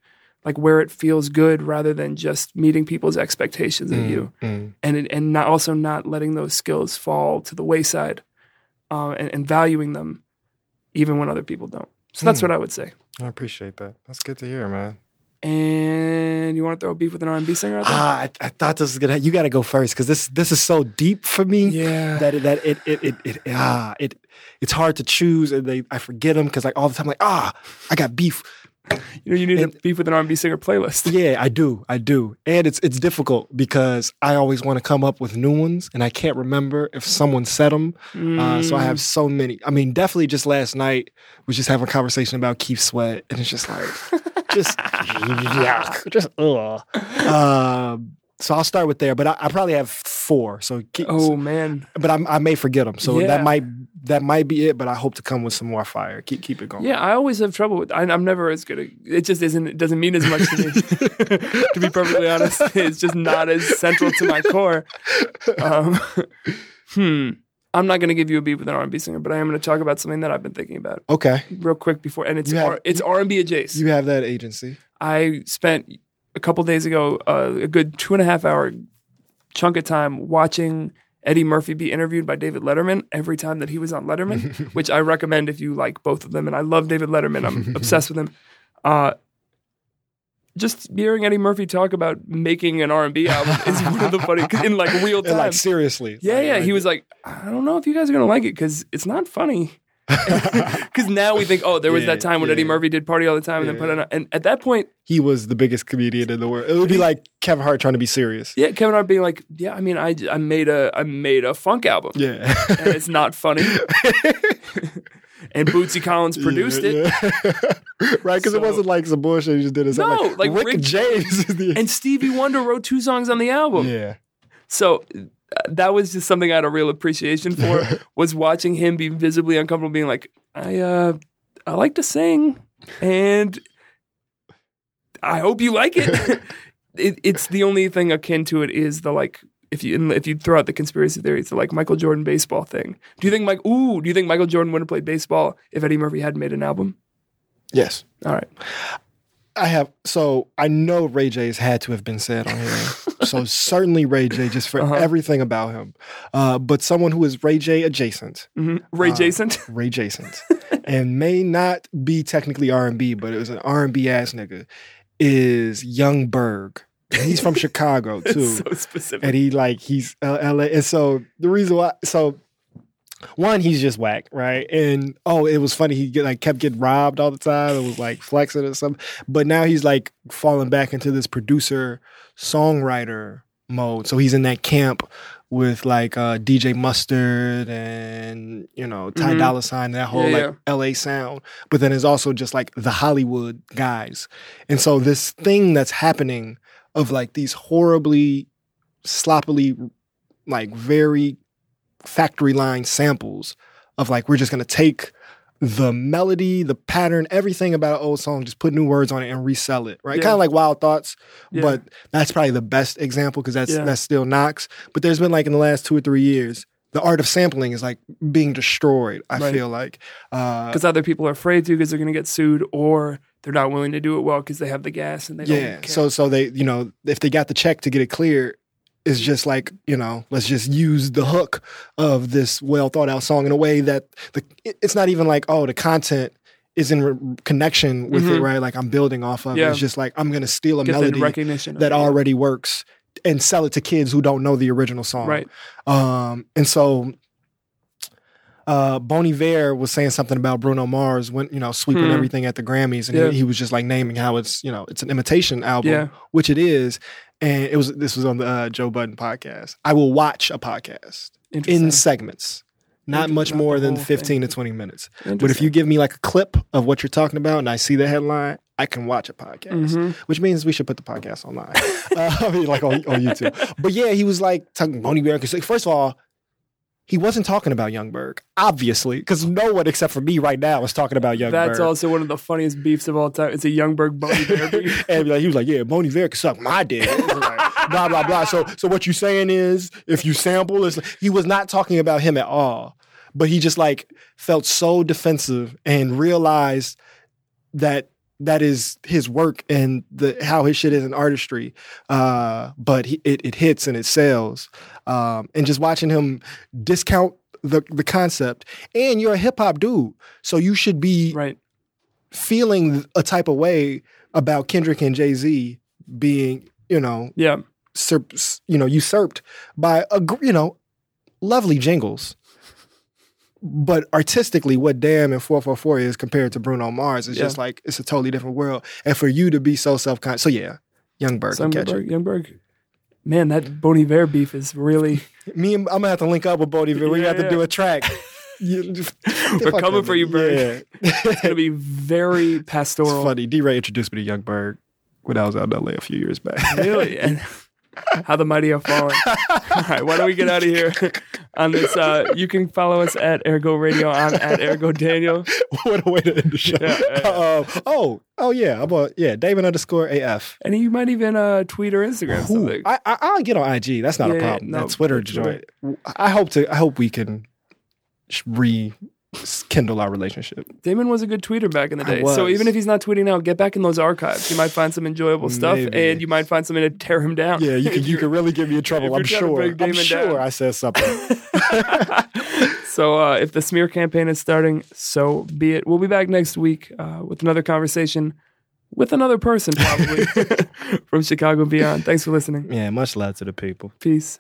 like where it feels good rather than just meeting people's expectations of you. Mhm. And, it, and not also not letting those skills fall to the wayside uh, and, and valuing them even when other people don't. So that's Hmm. what I would say. I appreciate that. That's good to hear, man. And you want to throw a beef with an R&B singer? Ah, I, I thought this was gonna. You got to go first because this this is so deep for me. yeah. That it, that it it it, it ah it it's hard to choose and they I forget them because like all the time like ah I got beef You know, you need And- a beef with an R&B singer playlist. yeah I do I do and it's it's difficult because I always want to come up with new ones and I can't remember if someone said them uh, so I Mm. have so many I mean definitely just last night was just having a conversation about Keith Sweat and it's just like just yuck, just ugh. Um, so I'll start with there, but I, I probably have four. So, keep, Oh man, but I, I may forget them. So Yeah. that might that might be it. But I hope to come with some more fire. Keep keep it going. yeah. I always have trouble with. I, I'm never as good. At, it just isn't. It doesn't mean as much to me. to be perfectly honest, it's just not as central to my core. Um, hmm. I'm not going to give you a beat with an R&B singer, but I am going to talk about something that I've been thinking about Okay. real quick before, and it's have- R, it's R&B adjacent. You have that agency. I spent a couple days ago uh, a good two and a half hour chunk of time watching Eddie Murphy be interviewed by David Letterman every time that he was on Letterman, which I recommend if you like both of them. And I love David Letterman. I'm obsessed with him. Uh, just hearing Eddie Murphy talk about making an R and B album is one of the funny in like real time. like seriously. yeah, Like- yeah. like- He was like, I don't know if you guys are gonna like it because it's not funny. Because now we think, oh, there was Yeah, that time when Eddie. Murphy did party all the time and then put Yeah. on, a, and at that point, he was the biggest comedian in the world. It would be like Kevin Hart trying to be serious. yeah, Kevin Hart being like, yeah, I mean, I, I made a I made a funk album, Yeah. and it's not funny. And Bootsy Collins produced it. it. right, because So- it wasn't like some bullshit he just did. It No, like, like Rick, Rick- James. is the- And Stevie Wonder wrote two songs on the album. yeah. So uh, that was just something I had a real appreciation for was watching him be visibly uncomfortable, being like, I uh, I like to sing, and I hope you like it. it. It's the only thing akin to it is the like. If you if you throw out the conspiracy theories, the like Michael Jordan baseball thing. Do you think Mike? Ooh, do you think Michael Jordan would have played baseball if Eddie Murphy hadn't made an album? Yes. All right, I have so I know Ray J's had to have been said on here. so certainly Ray J just for Uh-huh. everything about him. Uh, but someone who is Ray J adjacent, hmm Ray Uh, Jason. Ray adjacent, and may not be technically R and B, but it was an R and B ass nigga, is Young Berg. And he's from Chicago too. So specific. and he like he's uh, LA. And so the reason why, so one, he's just whack, right? And oh, it was funny. He get, like kept getting robbed all the time. It was like flexing or something. But now he's like falling back into this producer songwriter mode. So he's in that camp with like uh, DJ Mustard and you know Ty Mhm. Dolla Sign, that whole Yeah, like LA sound. But then it's also just like the Hollywood guys, and so this thing that's happening of like these horribly sloppily like very factory line samples of like we're just gonna take the melody, the pattern, everything about an old song, just put new words on it and resell it, right? Yeah. Kind of like Wild Thoughts, Yeah. but that's probably the best example because that's Yeah. that's still knocks. But there's been like in the last two or three years, the art of sampling is like being destroyed. I Right. feel like uh, because either people are afraid to because they're going to get sued, or they're not willing to do it well because they have the gas and they yeah. So so they you know if they got the check to get it clear. It's just like you know, let's just use the hook of this well thought out song in a way that the it's not even like oh the content is in re- connection with it Mhm. right like I'm building off of it. Yeah. It's just like I'm gonna steal a get melody recognition that already works and sell it to kids who don't know the original song. right. Um, and so uh, Bon Iver was saying something about Bruno Mars when you know sweeping Hmm. everything at the Grammys, and Yeah. he, he was just like naming how it's you know it's an imitation album, Yeah. which it is. And it was this was on the uh, Joe Budden podcast. I will watch a podcast in segments, not much not more than fifteen thing. to twenty minutes. But if you give me like a clip of what you're talking about, and I see the headline, I can watch a podcast Mhm. which means we should put the podcast online. uh, I mean, like on, on YouTube. But yeah, he was like talking Bon Iver. Because first of all, he wasn't talking about Young Berg, obviously, because no one except for me right now is talking about Young Berg. That's also one of the funniest beefs of all time. It's a Youngberg Bon Iver beef. and he was like, "Yeah, Bon Iver can suck my dick." Like, blah blah blah. So, so what you saying is, if you sample, it's he was not talking about him at all, but he just like felt so defensive and realized that that is his work and the how his shit is in artistry. Uh, but he, it it hits and it sells, um, and just watching him discount the the concept. And you're a hip hop dude, so you should be right. feeling a type of way about Kendrick and Jay Z being, you know, Yeah. sur- you know, usurped by a you know, lovely jingles. But artistically, what Damn and 444 is compared to Bruno Mars is Yeah. just like it's a totally different world. And for you to be so self conscious, so yeah, Young Bird can catch it. Young Berg. Youngberg. Man, that Bon Iver beef is really. Me, and, I'm gonna have to link up with Bodie. We Yeah, have to yeah. do a track. You- We're coming for you, nigga. Berg. Yeah. It's going to be very It's pastoral. funny. D. Ray introduced me to Young Bird when I was out in LA a few years back. Really? And how the mighty have fallen. All right, why don't we get out of here on this? Uh, you can follow us at Ergo Radio. I'm at Ergo Daniel. what a way to end the show. Yeah, yeah. Uh, oh, oh yeah. I'm a yeah. David underscore AF. And you might even uh, tweet or Instagram Ooh, something. I, I I'll get on IG. That's not Yeah, a problem. no, that Twitter joint. I hope to. I hope we can sh- rekindle our relationship. Damon was a good tweeter back in the day. So even if he's not tweeting now, get back in those archives. You might find some enjoyable stuff Maybe. and you might find something to tear him down. Yeah, you If can. You you're- can really give me in trouble. I'm if you're trying to sure. I'm sure down. I said something. So uh, if the smear campaign is starting, so be it. We'll be back next week uh, with another conversation with another person, probably from Chicago and beyond. Thanks for listening. Yeah, much love to the people. Peace.